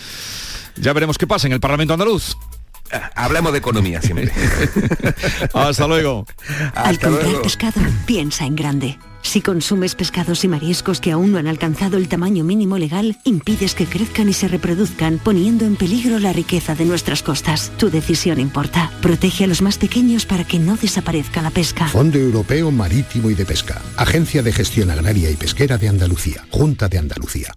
Ya veremos qué pasa en el Parlamento andaluz. Hablemos de economía siempre. [laughs] Hasta luego. Al comprar pescado, piensa en grande. Si consumes pescados y mariscos que aún no han alcanzado el tamaño mínimo legal, impides que crezcan y se reproduzcan, poniendo en peligro la riqueza de nuestras costas. Tu decisión importa. Protege a los más pequeños para que no desaparezca la pesca. Fondo Europeo Marítimo y de Pesca. Agencia de Gestión Agraria y Pesquera de Andalucía. Junta de Andalucía.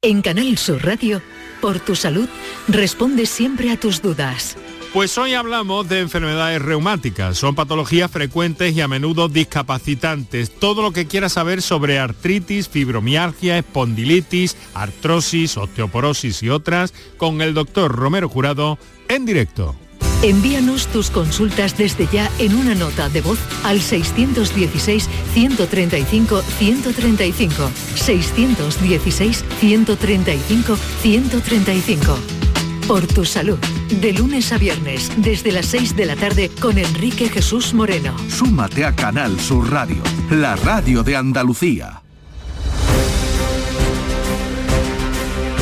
En Canal Sur Radio, por tu salud, responde siempre a tus dudas. Pues hoy hablamos de enfermedades reumáticas. Son patologías frecuentes y a menudo discapacitantes. Todo lo que quieras saber sobre artritis, fibromialgia, espondilitis, artrosis, osteoporosis y otras con el doctor Romero Jurado en directo. Envíanos tus consultas desde ya en una nota de voz al 616-135-135. 616-135-135. Por tu salud. De lunes a viernes, desde las 6 de la tarde, con Enrique Jesús Moreno. Súmate a Canal Sur Radio, la radio de Andalucía.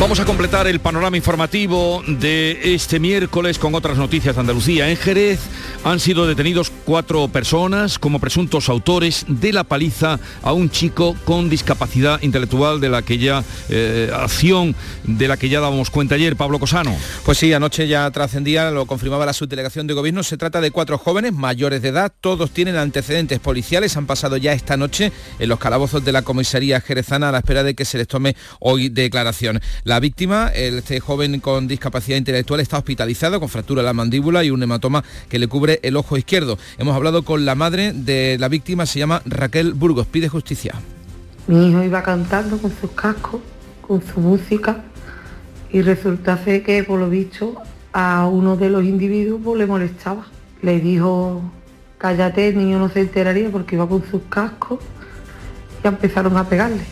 Vamos a completar el panorama informativo de este miércoles con otras noticias de Andalucía. En Jerez han sido detenidos cuatro personas como presuntos autores de la paliza a un chico con discapacidad intelectual de la que ya eh, acción de la que ya dábamos cuenta ayer, Pablo Cosano. Pues sí, anoche ya trascendía, lo confirmaba la subdelegación de gobierno, se trata de cuatro jóvenes mayores de edad, todos tienen antecedentes policiales, han pasado ya esta noche en los calabozos de la comisaría jerezana a la espera de que se les tome hoy declaración. La víctima, este joven con discapacidad intelectual, está hospitalizado con fractura de la mandíbula y un hematoma que le cubre el ojo izquierdo. Hemos hablado con la madre de la víctima, se llama Raquel Burgos, pide justicia. Mi hijo iba cantando con sus cascos, con su música, y resulta ser que, por lo visto, a uno de los individuos pues, le molestaba. Le dijo, cállate, el niño no se enteraría porque iba con sus cascos, y empezaron a pegarle.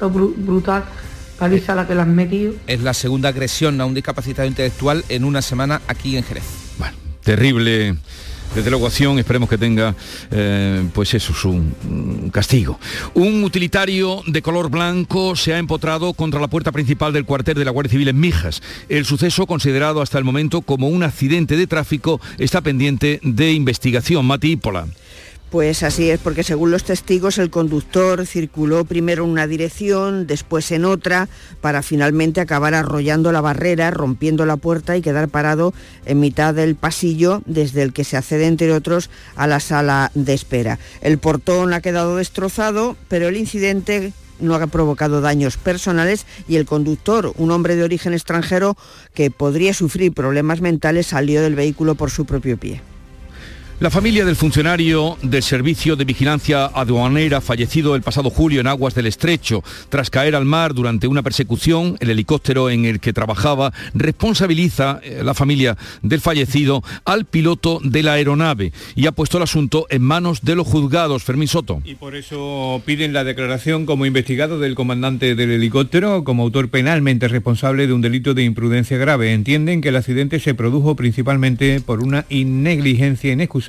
Lo brutal paliza la que la han metido. Es la segunda agresión a un discapacitado intelectual en una semana aquí en Jerez. Bueno, terrible desde luego acción, esperemos que tenga eh, pues eso, su mm, castigo. Un utilitario de color blanco se ha empotrado contra la puerta principal del cuartel de la Guardia Civil en Mijas. El suceso, considerado hasta el momento como un accidente de tráfico, está pendiente de investigación. Mati Pola. Pues así es, porque según los testigos el conductor circuló primero en una dirección, después en otra, para finalmente acabar arrollando la barrera, rompiendo la puerta y quedar parado en mitad del pasillo desde el que se accede, entre otros, a la sala de espera. El portón ha quedado destrozado, pero el incidente no ha provocado daños personales y el conductor, un hombre de origen extranjero que podría sufrir problemas mentales, salió del vehículo por su propio pie. La familia del funcionario del Servicio de Vigilancia Aduanera fallecido el pasado julio en aguas del Estrecho tras caer al mar durante una persecución, el helicóptero en el que trabajaba responsabiliza eh, la familia del fallecido al piloto de la aeronave y ha puesto el asunto en manos de los juzgados. Fermín Soto. Y por eso piden la declaración como investigado del comandante del helicóptero como autor penalmente responsable de un delito de imprudencia grave. Entienden que el accidente se produjo principalmente por una negligencia inexcusable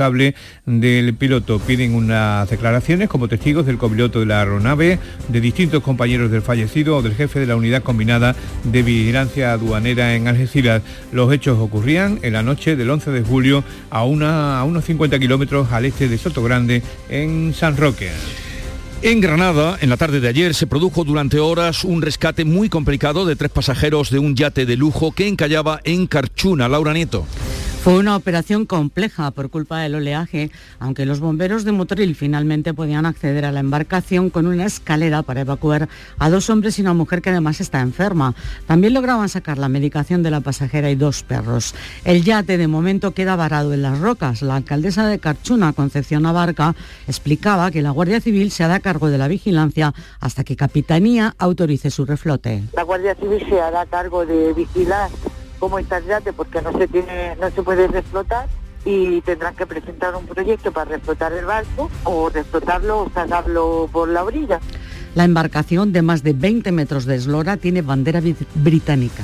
del piloto. Piden unas declaraciones como testigos del copiloto de la aeronave, de distintos compañeros del fallecido o del jefe de la unidad combinada de vigilancia aduanera en Algeciras. Los hechos ocurrían en la noche del 11 de julio a, unos 50 kilómetros al este de Soto Grande, en San Roque. En Granada, en la tarde de ayer, se produjo durante horas un rescate muy complicado de tres pasajeros de un yate de lujo que encallaba en Carchuna. Laura Nieto. Fue una operación compleja por culpa del oleaje, aunque los bomberos de Motoril finalmente podían acceder a la embarcación con una escalera para evacuar a dos hombres y una mujer que además está enferma. También lograban sacar la medicación de la pasajera y dos perros. El yate de momento queda varado en las rocas. La alcaldesa de Carchuna, Concepción Abarca, explicaba que la Guardia Civil se hará cargo de la vigilancia hasta que Capitanía autorice su reflote. La Guardia Civil se hará cargo de vigilar cómo está el yate porque no se tiene, no se puede reflotar y tendrán que presentar un proyecto para reflotar el barco o reflotarlo o sacarlo por la orilla. La embarcación de más de 20 metros de eslora tiene bandera británica.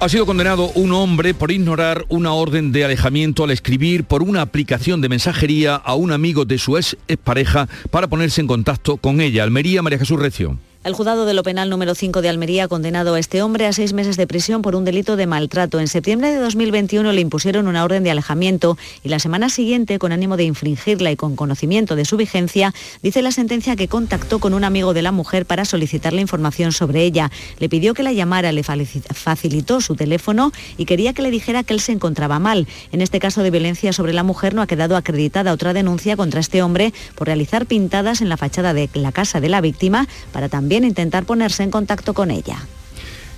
Ha sido condenado un hombre por ignorar una orden de alejamiento al escribir por una aplicación de mensajería a un amigo de su ex pareja para ponerse en contacto con ella. Almería, María Jesús Recio. El juzgado de lo penal número 5 de Almería ha condenado a este hombre a seis meses de prisión por un delito de maltrato. En septiembre de 2021 le impusieron una orden de alejamiento y la semana siguiente, con ánimo de infringirla y con conocimiento de su vigencia, dice la sentencia que contactó con un amigo de la mujer para solicitarle información sobre ella. Le pidió que la llamara, le facilitó su teléfono y quería que le dijera que él se encontraba mal. En este caso de violencia sobre la mujer no ha quedado acreditada otra denuncia contra este hombre por realizar pintadas en la fachada de la casa de la víctima para también intentar ponerse en contacto con ella.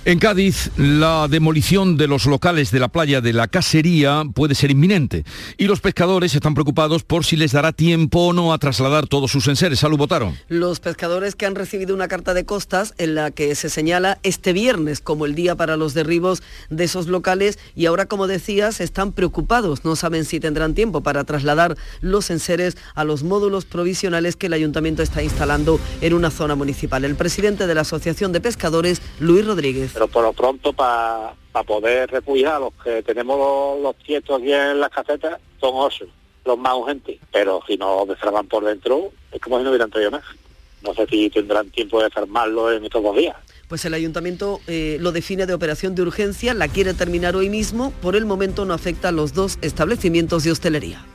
En Cádiz, la demolición de los locales de la playa de la Casería puede ser inminente y los pescadores están preocupados por si les dará tiempo o no a trasladar todos sus enseres. Salud, votaron. Los pescadores que han recibido una carta de costas en la que se señala este viernes como el día para los derribos de esos locales y ahora, como decías, están preocupados. No saben si tendrán tiempo para trasladar los enseres a los módulos provisionales que el ayuntamiento está instalando en una zona municipal. El presidente de la Asociación de Pescadores, Luis Rodríguez pero por lo pronto para poder refugiar a los que tenemos los, los aquí en las casetas son ocho, los más urgentes, pero si no destraban por dentro es como si no hubieran traído más. No sé si tendrán tiempo de armarlo en estos dos días. Pues el ayuntamiento eh, lo define de operación de urgencia, la quiere terminar hoy mismo, por el momento no afecta a los dos establecimientos de hostelería.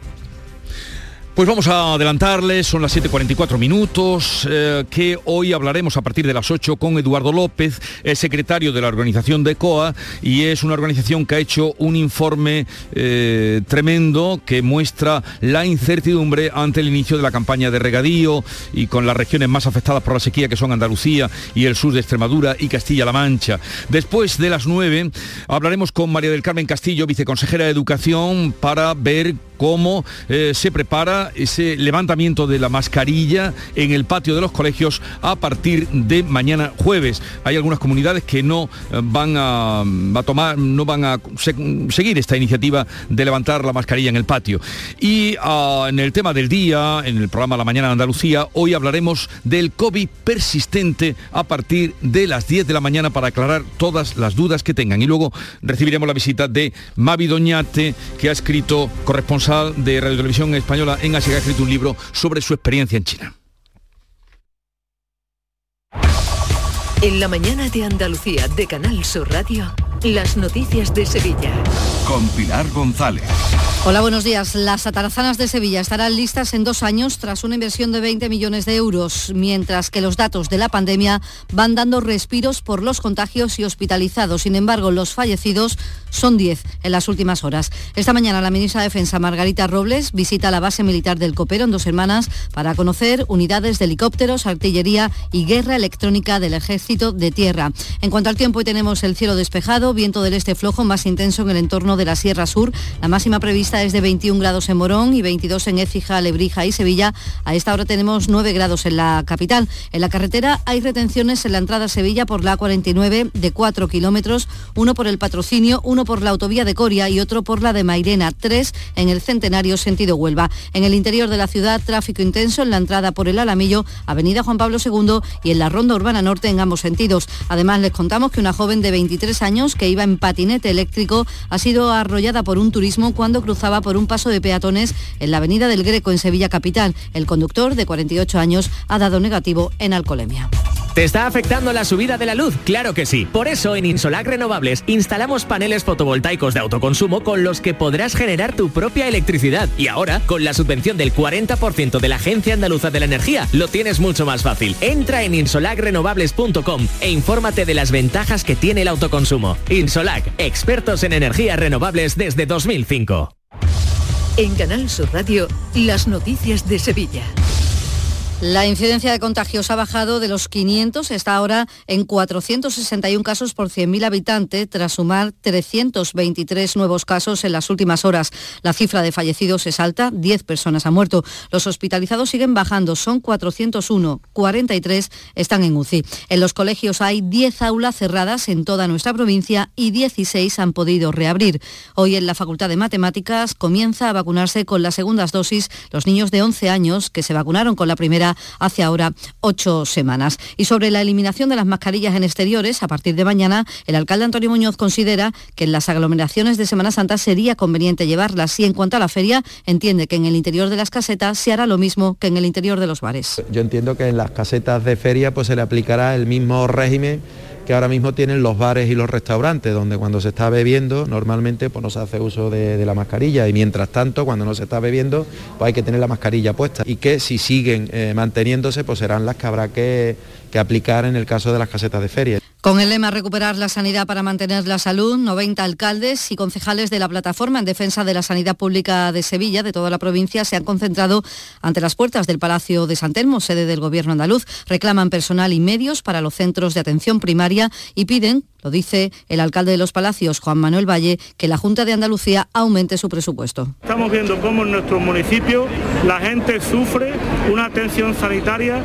Pues vamos a adelantarles, son las 7.44 minutos, eh, que hoy hablaremos a partir de las 8 con Eduardo López, el secretario de la organización de COA, y es una organización que ha hecho un informe eh, tremendo que muestra la incertidumbre ante el inicio de la campaña de regadío y con las regiones más afectadas por la sequía que son Andalucía y el sur de Extremadura y Castilla-La Mancha. Después de las 9 hablaremos con María del Carmen Castillo, viceconsejera de Educación, para ver cómo eh, se prepara ese levantamiento de la mascarilla en el patio de los colegios a partir de mañana jueves. Hay algunas comunidades que no eh, van a, tomar, no van a seguir esta iniciativa de levantar la mascarilla en el patio. Y ah, en el tema del día, en el programa La Mañana de Andalucía, hoy hablaremos del COVID persistente a partir de las 10 de la mañana para aclarar todas las dudas que tengan. Y luego recibiremos la visita de Mavi Doñate, que ha escrito corresponsal de Radio Televisión Española en Asia, que ha escrito un libro sobre su experiencia en China. En la mañana de Andalucía de Canal Sur Radio, las noticias de Sevilla. Con Pilar González. Hola, buenos días. Las atarazanas de Sevilla estarán listas en dos años tras una inversión de 20 millones de euros, mientras que los datos de la pandemia van dando respiros por los contagios y hospitalizados. Sin embargo, los fallecidos son 10 en las últimas horas. Esta mañana la ministra de Defensa, Margarita Robles, visita la base militar del Copero en dos semanas para conocer unidades de helicópteros, artillería y guerra electrónica del Ejército de Tierra. En cuanto al tiempo, hoy tenemos el cielo despejado, viento del este flojo más intenso en el entorno de la Sierra Sur. La máxima prevista es de 21 grados en Morón y 22 en Écija, Lebrija y Sevilla. A esta hora tenemos 9 grados en la capital. En la carretera hay retenciones en la entrada a Sevilla por la A49 de 4 kilómetros, uno por el patrocinio, uno por la autovía de Coria y otro por la de Mairena, tres en el Centenario sentido Huelva. En el interior de la ciudad, tráfico intenso en la entrada por el Alamillo, Avenida Juan Pablo II y en la Ronda Urbana Norte en ambos sentidos. Además, les contamos que una joven de 23 años que iba en patinete eléctrico ha sido arrollada por un turismo cuando cruzaba por un paso de peatones en la avenida del Greco en Sevilla Capital. El conductor, de 48 años, ha dado negativo en alcoholemia. ¿Te está afectando la subida de la luz? Claro que sí. Por eso en Insolac Renovables instalamos paneles fotovoltaicos de autoconsumo con los que podrás generar tu propia electricidad. Y ahora, con la subvención del 40% de la Agencia Andaluza de la Energía, lo tienes mucho más fácil. Entra en insolacrenovables.com e infórmate de las ventajas que tiene el autoconsumo. Insolac, expertos en energías renovables desde 2005. En Canal Sur Radio, las noticias de Sevilla. La incidencia de contagios ha bajado de los 500, está ahora en 461 casos por 100.000 habitantes, tras sumar 323 nuevos casos en las últimas horas. La cifra de fallecidos es alta, 10 personas han muerto. Los hospitalizados siguen bajando, son 401, 43 están en UCI. En los colegios hay 10 aulas cerradas en toda nuestra provincia y 16 han podido reabrir. Hoy en la Facultad de Matemáticas comienza a vacunarse con las segundas dosis los niños de 11 años que se vacunaron con la primera hace ahora ocho semanas. Y sobre la eliminación de las mascarillas en exteriores, a partir de mañana, el alcalde Antonio Muñoz considera que en las aglomeraciones de Semana Santa sería conveniente llevarlas y en cuanto a la feria, entiende que en el interior de las casetas se hará lo mismo que en el interior de los bares. Yo entiendo que en las casetas de feria pues se le aplicará el mismo régimen que ahora mismo tienen los bares y los restaurantes, donde cuando se está bebiendo normalmente pues no se hace uso de, la mascarilla y mientras tanto cuando no se está bebiendo pues hay que tener la mascarilla puesta y que si siguen eh, manteniéndose pues serán las que habrá que, que aplicar en el caso de las casetas de feria. Con el lema Recuperar la sanidad para mantener la salud, 90 alcaldes y concejales de la plataforma en defensa de la sanidad pública de Sevilla, de toda la provincia, se han concentrado ante las puertas del Palacio de San Telmo, sede del Gobierno andaluz. Reclaman personal y medios para los centros de atención primaria y piden dice el alcalde de Los Palacios, Juan Manuel Valle, que la Junta de Andalucía aumente su presupuesto. Estamos viendo cómo en nuestro municipio la gente sufre una atención sanitaria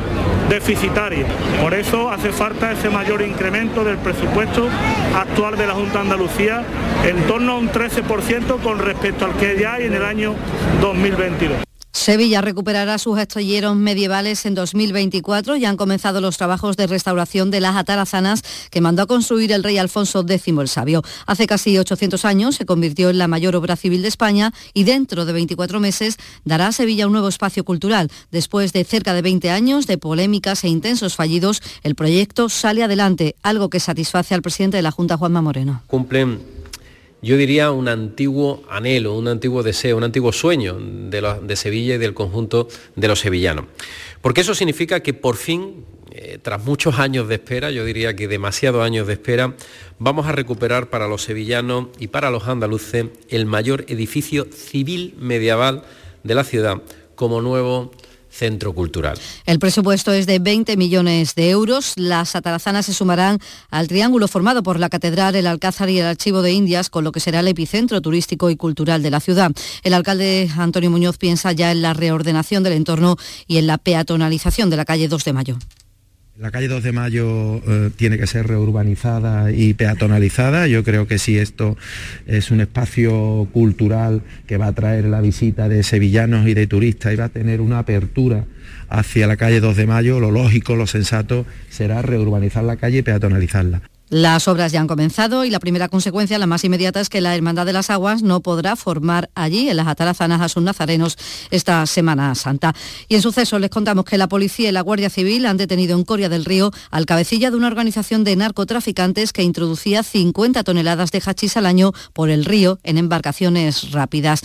deficitaria. Por eso hace falta ese mayor incremento del presupuesto actual de la Junta de Andalucía en torno a un 13% con respecto al que ya hay en el año 2022. Sevilla recuperará sus astilleros medievales en 2024 y han comenzado los trabajos de restauración de las atarazanas que mandó a construir el rey Alfonso X el Sabio. Hace casi 800 años se convirtió en la mayor obra civil de España y dentro de 24 meses dará a Sevilla un nuevo espacio cultural. Después de cerca de 20 años de polémicas e intensos fallidos, el proyecto sale adelante, algo que satisface al presidente de la Junta, Juanma Moreno. Yo diría un antiguo anhelo, un antiguo deseo, un antiguo sueño de, Sevilla y del conjunto de los sevillanos. Porque eso significa que por fin, eh, tras muchos años de espera, yo diría que demasiados años de espera, vamos a recuperar para los sevillanos y para los andaluces el mayor edificio civil medieval de la ciudad como nuevo centro cultural. El presupuesto es de 20 millones de euros. Las atarazanas se sumarán al triángulo formado por la Catedral, el Alcázar y el Archivo de Indias, con lo que será el epicentro turístico y cultural de la ciudad. El alcalde Antonio Muñoz piensa ya en la reordenación del entorno y en la peatonalización de la calle 2 de Mayo. La calle 2 de Mayo eh, tiene que ser reurbanizada y peatonalizada. Yo creo que si esto es un espacio cultural que va a traer la visita de sevillanos y de turistas y va a tener una apertura hacia la calle 2 de Mayo, lo lógico, lo sensato será reurbanizar la calle y peatonalizarla. Las obras ya han comenzado y la primera consecuencia, la más inmediata, es que la Hermandad de las Aguas no podrá formar allí, en las atarazanas, a sus nazarenos esta Semana Santa. Y en suceso les contamos que la policía y la Guardia Civil han detenido en Coria del Río al cabecilla de una organización de narcotraficantes que introducía 50 toneladas de hachís al año por el río en embarcaciones rápidas.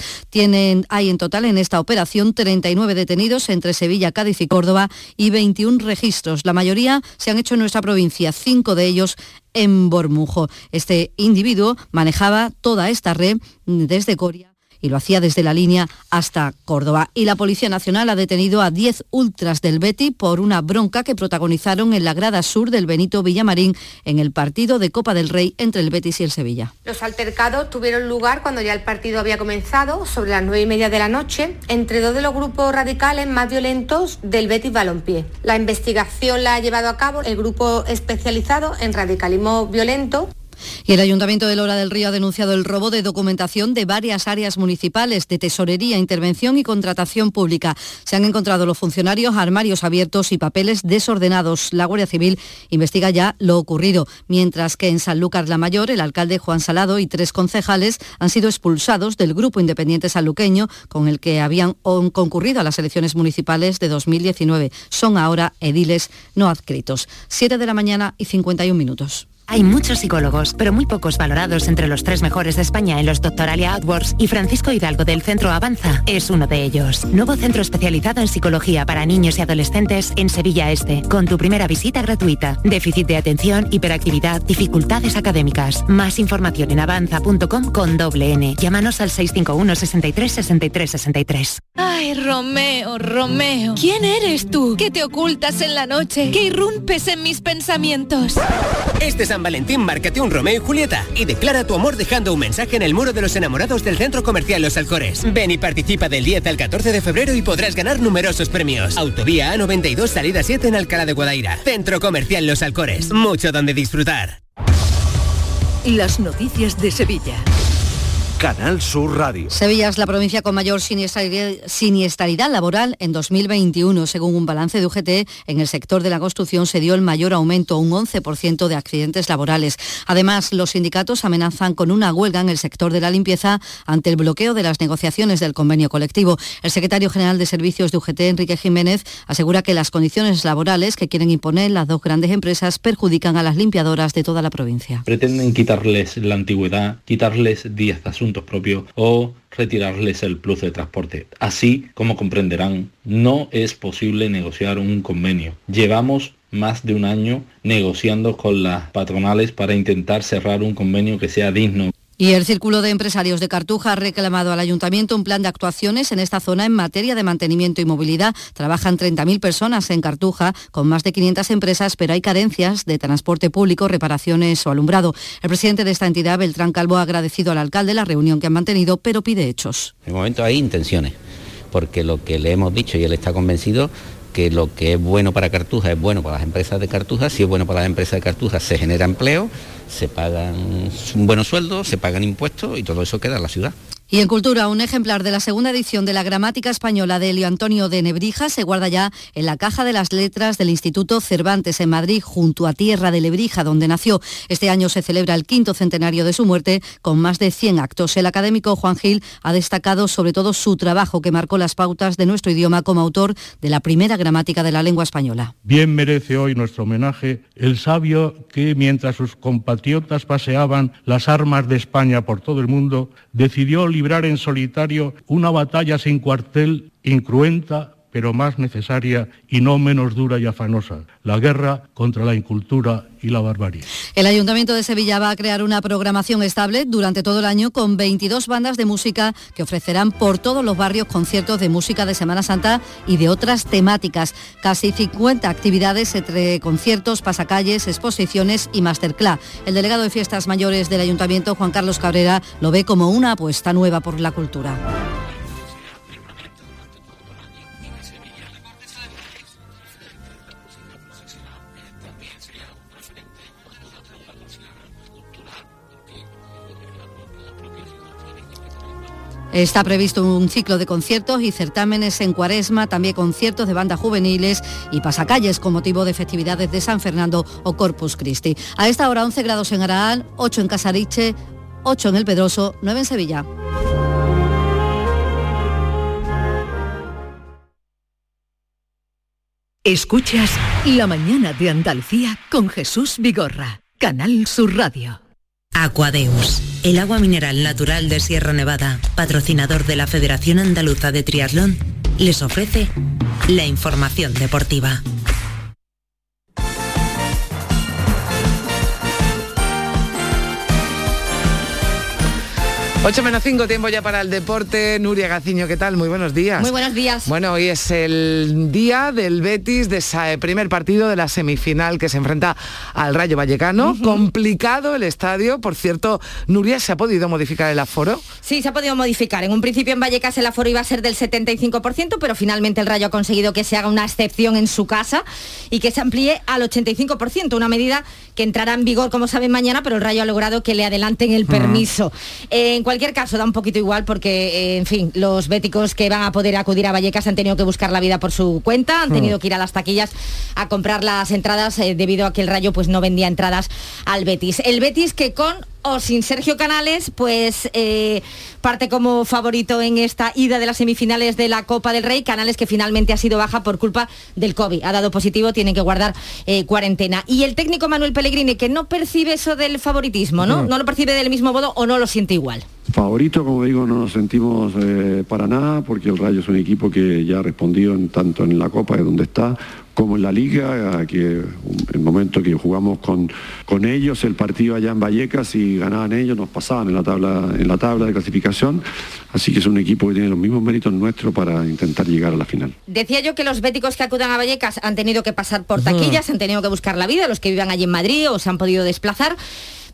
Hay en total en esta operación 39 detenidos entre Sevilla, Cádiz y Córdoba y 21 registros. La mayoría se han hecho en nuestra provincia, cinco de ellos en Bormujo. Este individuo manejaba toda esta red desde Coria y lo hacía desde la línea hasta Córdoba. Y la Policía Nacional ha detenido a 10 ultras del Betty por una bronca que protagonizaron en la grada sur del Benito Villamarín en el partido de Copa del Rey entre el Betis y el Sevilla. Los altercados tuvieron lugar cuando ya el partido había comenzado, sobre las nueve y media de la noche, entre dos de los grupos radicales más violentos del Betis Balompié. La investigación la ha llevado a cabo el grupo especializado en radicalismo violento y el Ayuntamiento de Lora del Río ha denunciado el robo de documentación de varias áreas municipales de tesorería, intervención y contratación pública. Se han encontrado los funcionarios armarios abiertos y papeles desordenados. La Guardia Civil investiga ya lo ocurrido, mientras que en Sanlúcar la Mayor el alcalde Juan Salado y tres concejales han sido expulsados del grupo independiente sanluqueño con el que habían concurrido a las elecciones municipales de 2019. Son ahora ediles no adscritos. Siete de la mañana y 51 minutos. Hay muchos psicólogos, pero muy pocos valorados entre los tres mejores de España en los Doctoralia Outwards y Francisco Hidalgo del Centro Avanza es uno de ellos. Nuevo centro especializado en psicología para niños y adolescentes en Sevilla Este, con tu primera visita gratuita. Déficit de atención, hiperactividad, dificultades académicas. Más información en avanza.com con doble N. Llámanos al 651 63 63 63. Ay, Romeo, Romeo. ¿Quién eres tú? ¿Qué te ocultas en la noche? ¿Qué irrumpes en mis pensamientos? Este San Valentín, márcate un Romeo y Julieta y declara tu amor dejando un mensaje en el muro de los enamorados del Centro Comercial Los Alcores. Ven y participa del 10 al 14 de febrero y podrás ganar numerosos premios. Autovía A92, salida 7 en Alcalá de Guadaira. Centro Comercial Los Alcores. Mucho donde disfrutar. Las noticias de Sevilla. Canal Sur Radio. Sevilla es la provincia con mayor siniestralidad, laboral en 2021. Según un balance de UGT, en el sector de la construcción se dio el mayor aumento, un 11% de accidentes laborales. Además, los sindicatos amenazan con una huelga en el sector de la limpieza ante el bloqueo de las negociaciones del convenio colectivo. El secretario general de Servicios de UGT, Enrique Jiménez, asegura que las condiciones laborales que quieren imponer las dos grandes empresas perjudican a las limpiadoras de toda la provincia. Pretenden quitarles la antigüedad, quitarles días de propios o retirarles el plus de transporte. Así como comprenderán, no es posible negociar un convenio. Llevamos más de un año negociando con las patronales para intentar cerrar un convenio que sea digno. Y el Círculo de Empresarios de Cartuja ha reclamado al Ayuntamiento un plan de actuaciones en esta zona en materia de mantenimiento y movilidad. Trabajan 30.000 personas en Cartuja con más de 500 empresas, pero hay carencias de transporte público, reparaciones o alumbrado. El presidente de esta entidad, Beltrán Calvo, ha agradecido al alcalde la reunión que han mantenido, pero pide hechos. De momento hay intenciones, porque lo que le hemos dicho y él está convencido que lo que es bueno para Cartuja es bueno para las empresas de Cartuja, si es bueno para las empresas de Cartuja se genera empleo, se pagan buenos sueldos, se pagan impuestos y todo eso queda en la ciudad. Y en Cultura, un ejemplar de la segunda edición de la Gramática Española de Elio Antonio de Nebrija se guarda ya en la Caja de las Letras del Instituto Cervantes en Madrid, junto a Tierra de Lebrija, donde nació. Este año se celebra el quinto centenario de su muerte, con más de 100 actos. El académico Juan Gil ha destacado sobre todo su trabajo que marcó las pautas de nuestro idioma como autor de la primera gramática de la lengua española. Bien merece hoy nuestro homenaje el sabio que, mientras sus compatriotas paseaban las armas de España por todo el mundo, decidió librar en solitario una batalla sin cuartel, incruenta, pero más necesaria y no menos dura y afanosa, la guerra contra la incultura y la barbarie. El Ayuntamiento de Sevilla va a crear una programación estable durante todo el año con 22 bandas de música que ofrecerán por todos los barrios conciertos de música de Semana Santa y de otras temáticas. Casi 50 actividades entre conciertos, pasacalles, exposiciones y masterclass. El delegado de Fiestas Mayores del Ayuntamiento, Juan Carlos Cabrera, lo ve como una apuesta nueva por la cultura. Está previsto un ciclo de conciertos y certámenes en cuaresma, también conciertos de bandas juveniles y pasacalles con motivo de festividades de San Fernando o Corpus Christi. A esta hora 11 grados en Araal, 8 en Casariche, 8 en El Pedroso, 9 en Sevilla. Escuchas La mañana de Andalucía con Jesús Vigorra, Canal Sur Radio. Aquadeus, el agua mineral natural de Sierra Nevada, patrocinador de la Federación Andaluza de Triatlón, les ofrece la información deportiva. 8 menos 5, tiempo ya para el deporte. Nuria Gaciño, ¿qué tal? Muy buenos días. Muy buenos días. Bueno, hoy es el día del Betis, de ese primer partido de la semifinal que se enfrenta al Rayo Vallecano. Complicado el estadio. Por cierto, Nuria, ¿se ha podido modificar el aforo? Sí, se ha podido modificar. En un principio en Vallecas el aforo iba a ser del 75%, pero finalmente el Rayo ha conseguido que se haga una excepción en su casa y que se amplíe al 85%, una medida que entrará en vigor, como saben, mañana, pero el Rayo ha logrado que le adelanten el permiso. En cualquier caso, da un poquito igual porque, eh, en fin, los béticos que van a poder acudir a Vallecas han tenido que buscar la vida por su cuenta, han tenido que ir a las taquillas a comprar las entradas eh, debido a que el Rayo pues no vendía entradas al Betis. El Betis que con o sin Sergio Canales, pues eh, parte como favorito en esta ida de las semifinales de la Copa del Rey. Canales que finalmente ha sido baja por culpa del COVID. Ha dado positivo, tienen que guardar eh, cuarentena. Y el técnico Manuel Pellegrini, que no percibe eso del favoritismo, ¿no? No lo percibe del mismo modo o no lo siente igual. Favorito, como digo, no nos sentimos eh, para nada porque el Rayo es un equipo que ya ha respondido en, tanto en la Copa de donde está como en la liga, que el momento que jugamos con, con ellos, el partido allá en Vallecas y ganaban ellos, nos pasaban en la tabla, en la tabla de clasificación. Así que es un equipo que tiene los mismos méritos nuestros para intentar llegar a la final. Decía yo que los béticos que acudan a Vallecas han tenido que pasar por taquillas, han tenido que buscar la vida, los que vivan allí en Madrid o se han podido desplazar.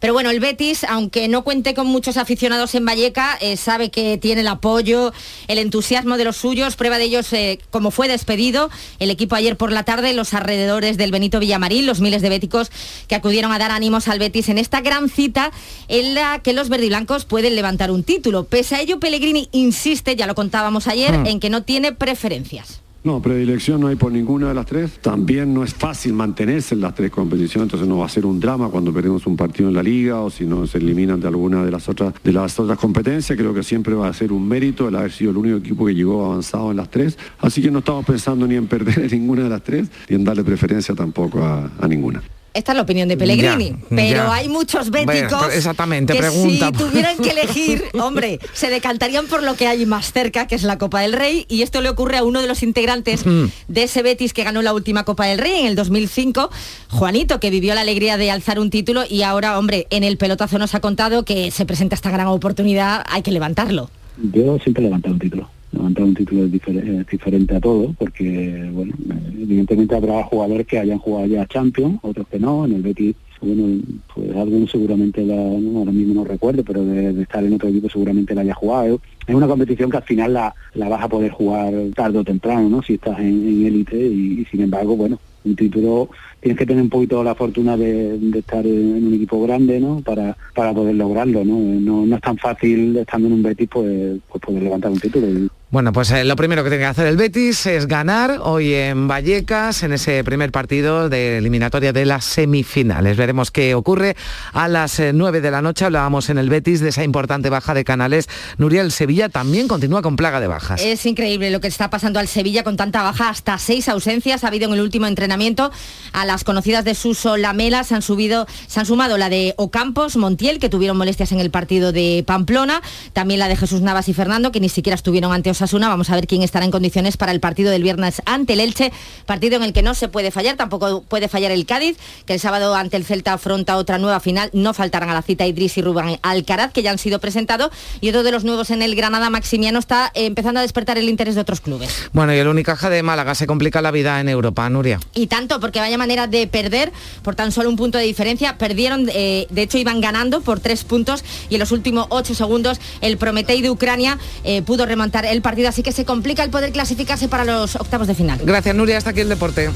Pero bueno, el Betis, aunque no cuente con muchos aficionados en Valleca, eh, sabe que tiene el apoyo, el entusiasmo de los suyos. Prueba de ellos, eh, como fue despedido el equipo ayer por la tarde, los alrededores del Benito Villamarín, los miles de béticos que acudieron a dar ánimos al Betis en esta gran cita en la que los verdiblancos pueden levantar un título. Pese a ello, Pellegrini insiste, ya lo contábamos ayer, Hmm. en que no tiene preferencias. No, predilección no hay por ninguna de las tres. También no es fácil mantenerse en las tres competiciones, entonces no va a ser un drama cuando perdemos un partido en la liga o si no se eliminan de alguna de las otras de las otras competencias. Creo que siempre va a ser un mérito el haber sido el único equipo que llegó avanzado en las tres. Así que no estamos pensando ni en perder [laughs] ninguna de las tres ni en darle preferencia tampoco a ninguna. Esta es la opinión de Pellegrini, Ya, pero ya. hay muchos Bueno, béticos exactamente, que pregunta. si tuvieran que elegir, [laughs] hombre, se decantarían por lo que hay más cerca, que es la Copa del Rey, y esto le ocurre a uno de los integrantes Mm. de ese Betis que ganó la última Copa del Rey en el 2005, Juanito, que vivió la alegría de alzar un título y ahora, hombre, en el pelotazo nos ha contado que se presenta esta gran oportunidad, hay que levantarlo. Yo siempre he levantado un título. Levantar un título es difer- es diferente a todo, porque, bueno, eh, evidentemente habrá jugadores que hayan jugado ya Champions, otros que no. En el Betis, bueno, pues algunos seguramente, la, no, ahora mismo no recuerdo, pero de, estar en otro equipo seguramente la haya jugado. Es una competición que al final la, la vas a poder jugar tarde o temprano, ¿no? Si estás en élite y, y sin embargo, bueno, Un título tienes que tener un poquito la fortuna de, estar en un equipo grande, ¿no? Para, para poder lograrlo, ¿no? ¿no? No es tan fácil estando en un Betis pues, pues poder levantar un título. Bueno, pues eh, lo primero que tiene que hacer el Betis es ganar hoy en Vallecas, en ese primer partido de eliminatoria de las semifinales. Veremos qué ocurre a las 9 eh, de la noche. Hablábamos en el Betis de esa importante baja de Canales. Nuriel Sevilla también continúa con plaga de bajas. Es increíble lo que está pasando al Sevilla con tanta baja, hasta seis ausencias ha habido en el último entrenamiento. A las conocidas de Suso Lamela se han, sumado la de Ocampos, Montiel, que tuvieron molestias en el partido de Pamplona, también la de Jesús Navas y Fernando, que ni siquiera estuvieron ante. Vamos a ver quién estará en condiciones para el partido del viernes ante el Elche, partido en el que no se puede fallar, tampoco puede fallar el Cádiz, que el sábado ante el Celta afronta otra nueva final. No faltarán a la cita Idris y Rubén Alcaraz, que ya han sido presentados, y otro de los nuevos en el Granada, Maximiano, está empezando a despertar el interés de otros clubes. Bueno, y el Unicaja de Málaga se complica la vida en Europa, Nuria. Y tanto, porque vaya manera de perder por tan solo un punto de diferencia. Perdieron, eh, de hecho iban ganando por tres puntos y en los últimos ocho segundos el Prometei de Ucrania eh, pudo remontar el partido, así que se complica el poder clasificarse para los octavos de final. Gracias, Nuria. Hasta aquí el deporte.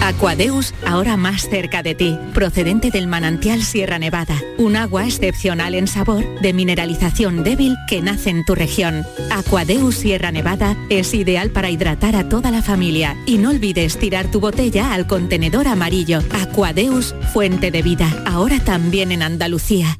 Aquadeus, ahora más cerca de ti, procedente del manantial Sierra Nevada, un agua excepcional en sabor, de mineralización débil que nace en tu región. Aquadeus Sierra Nevada es ideal para hidratar a toda la familia y no olvides tirar tu botella al contenedor amarillo. Aquadeus, fuente de vida, ahora también en Andalucía.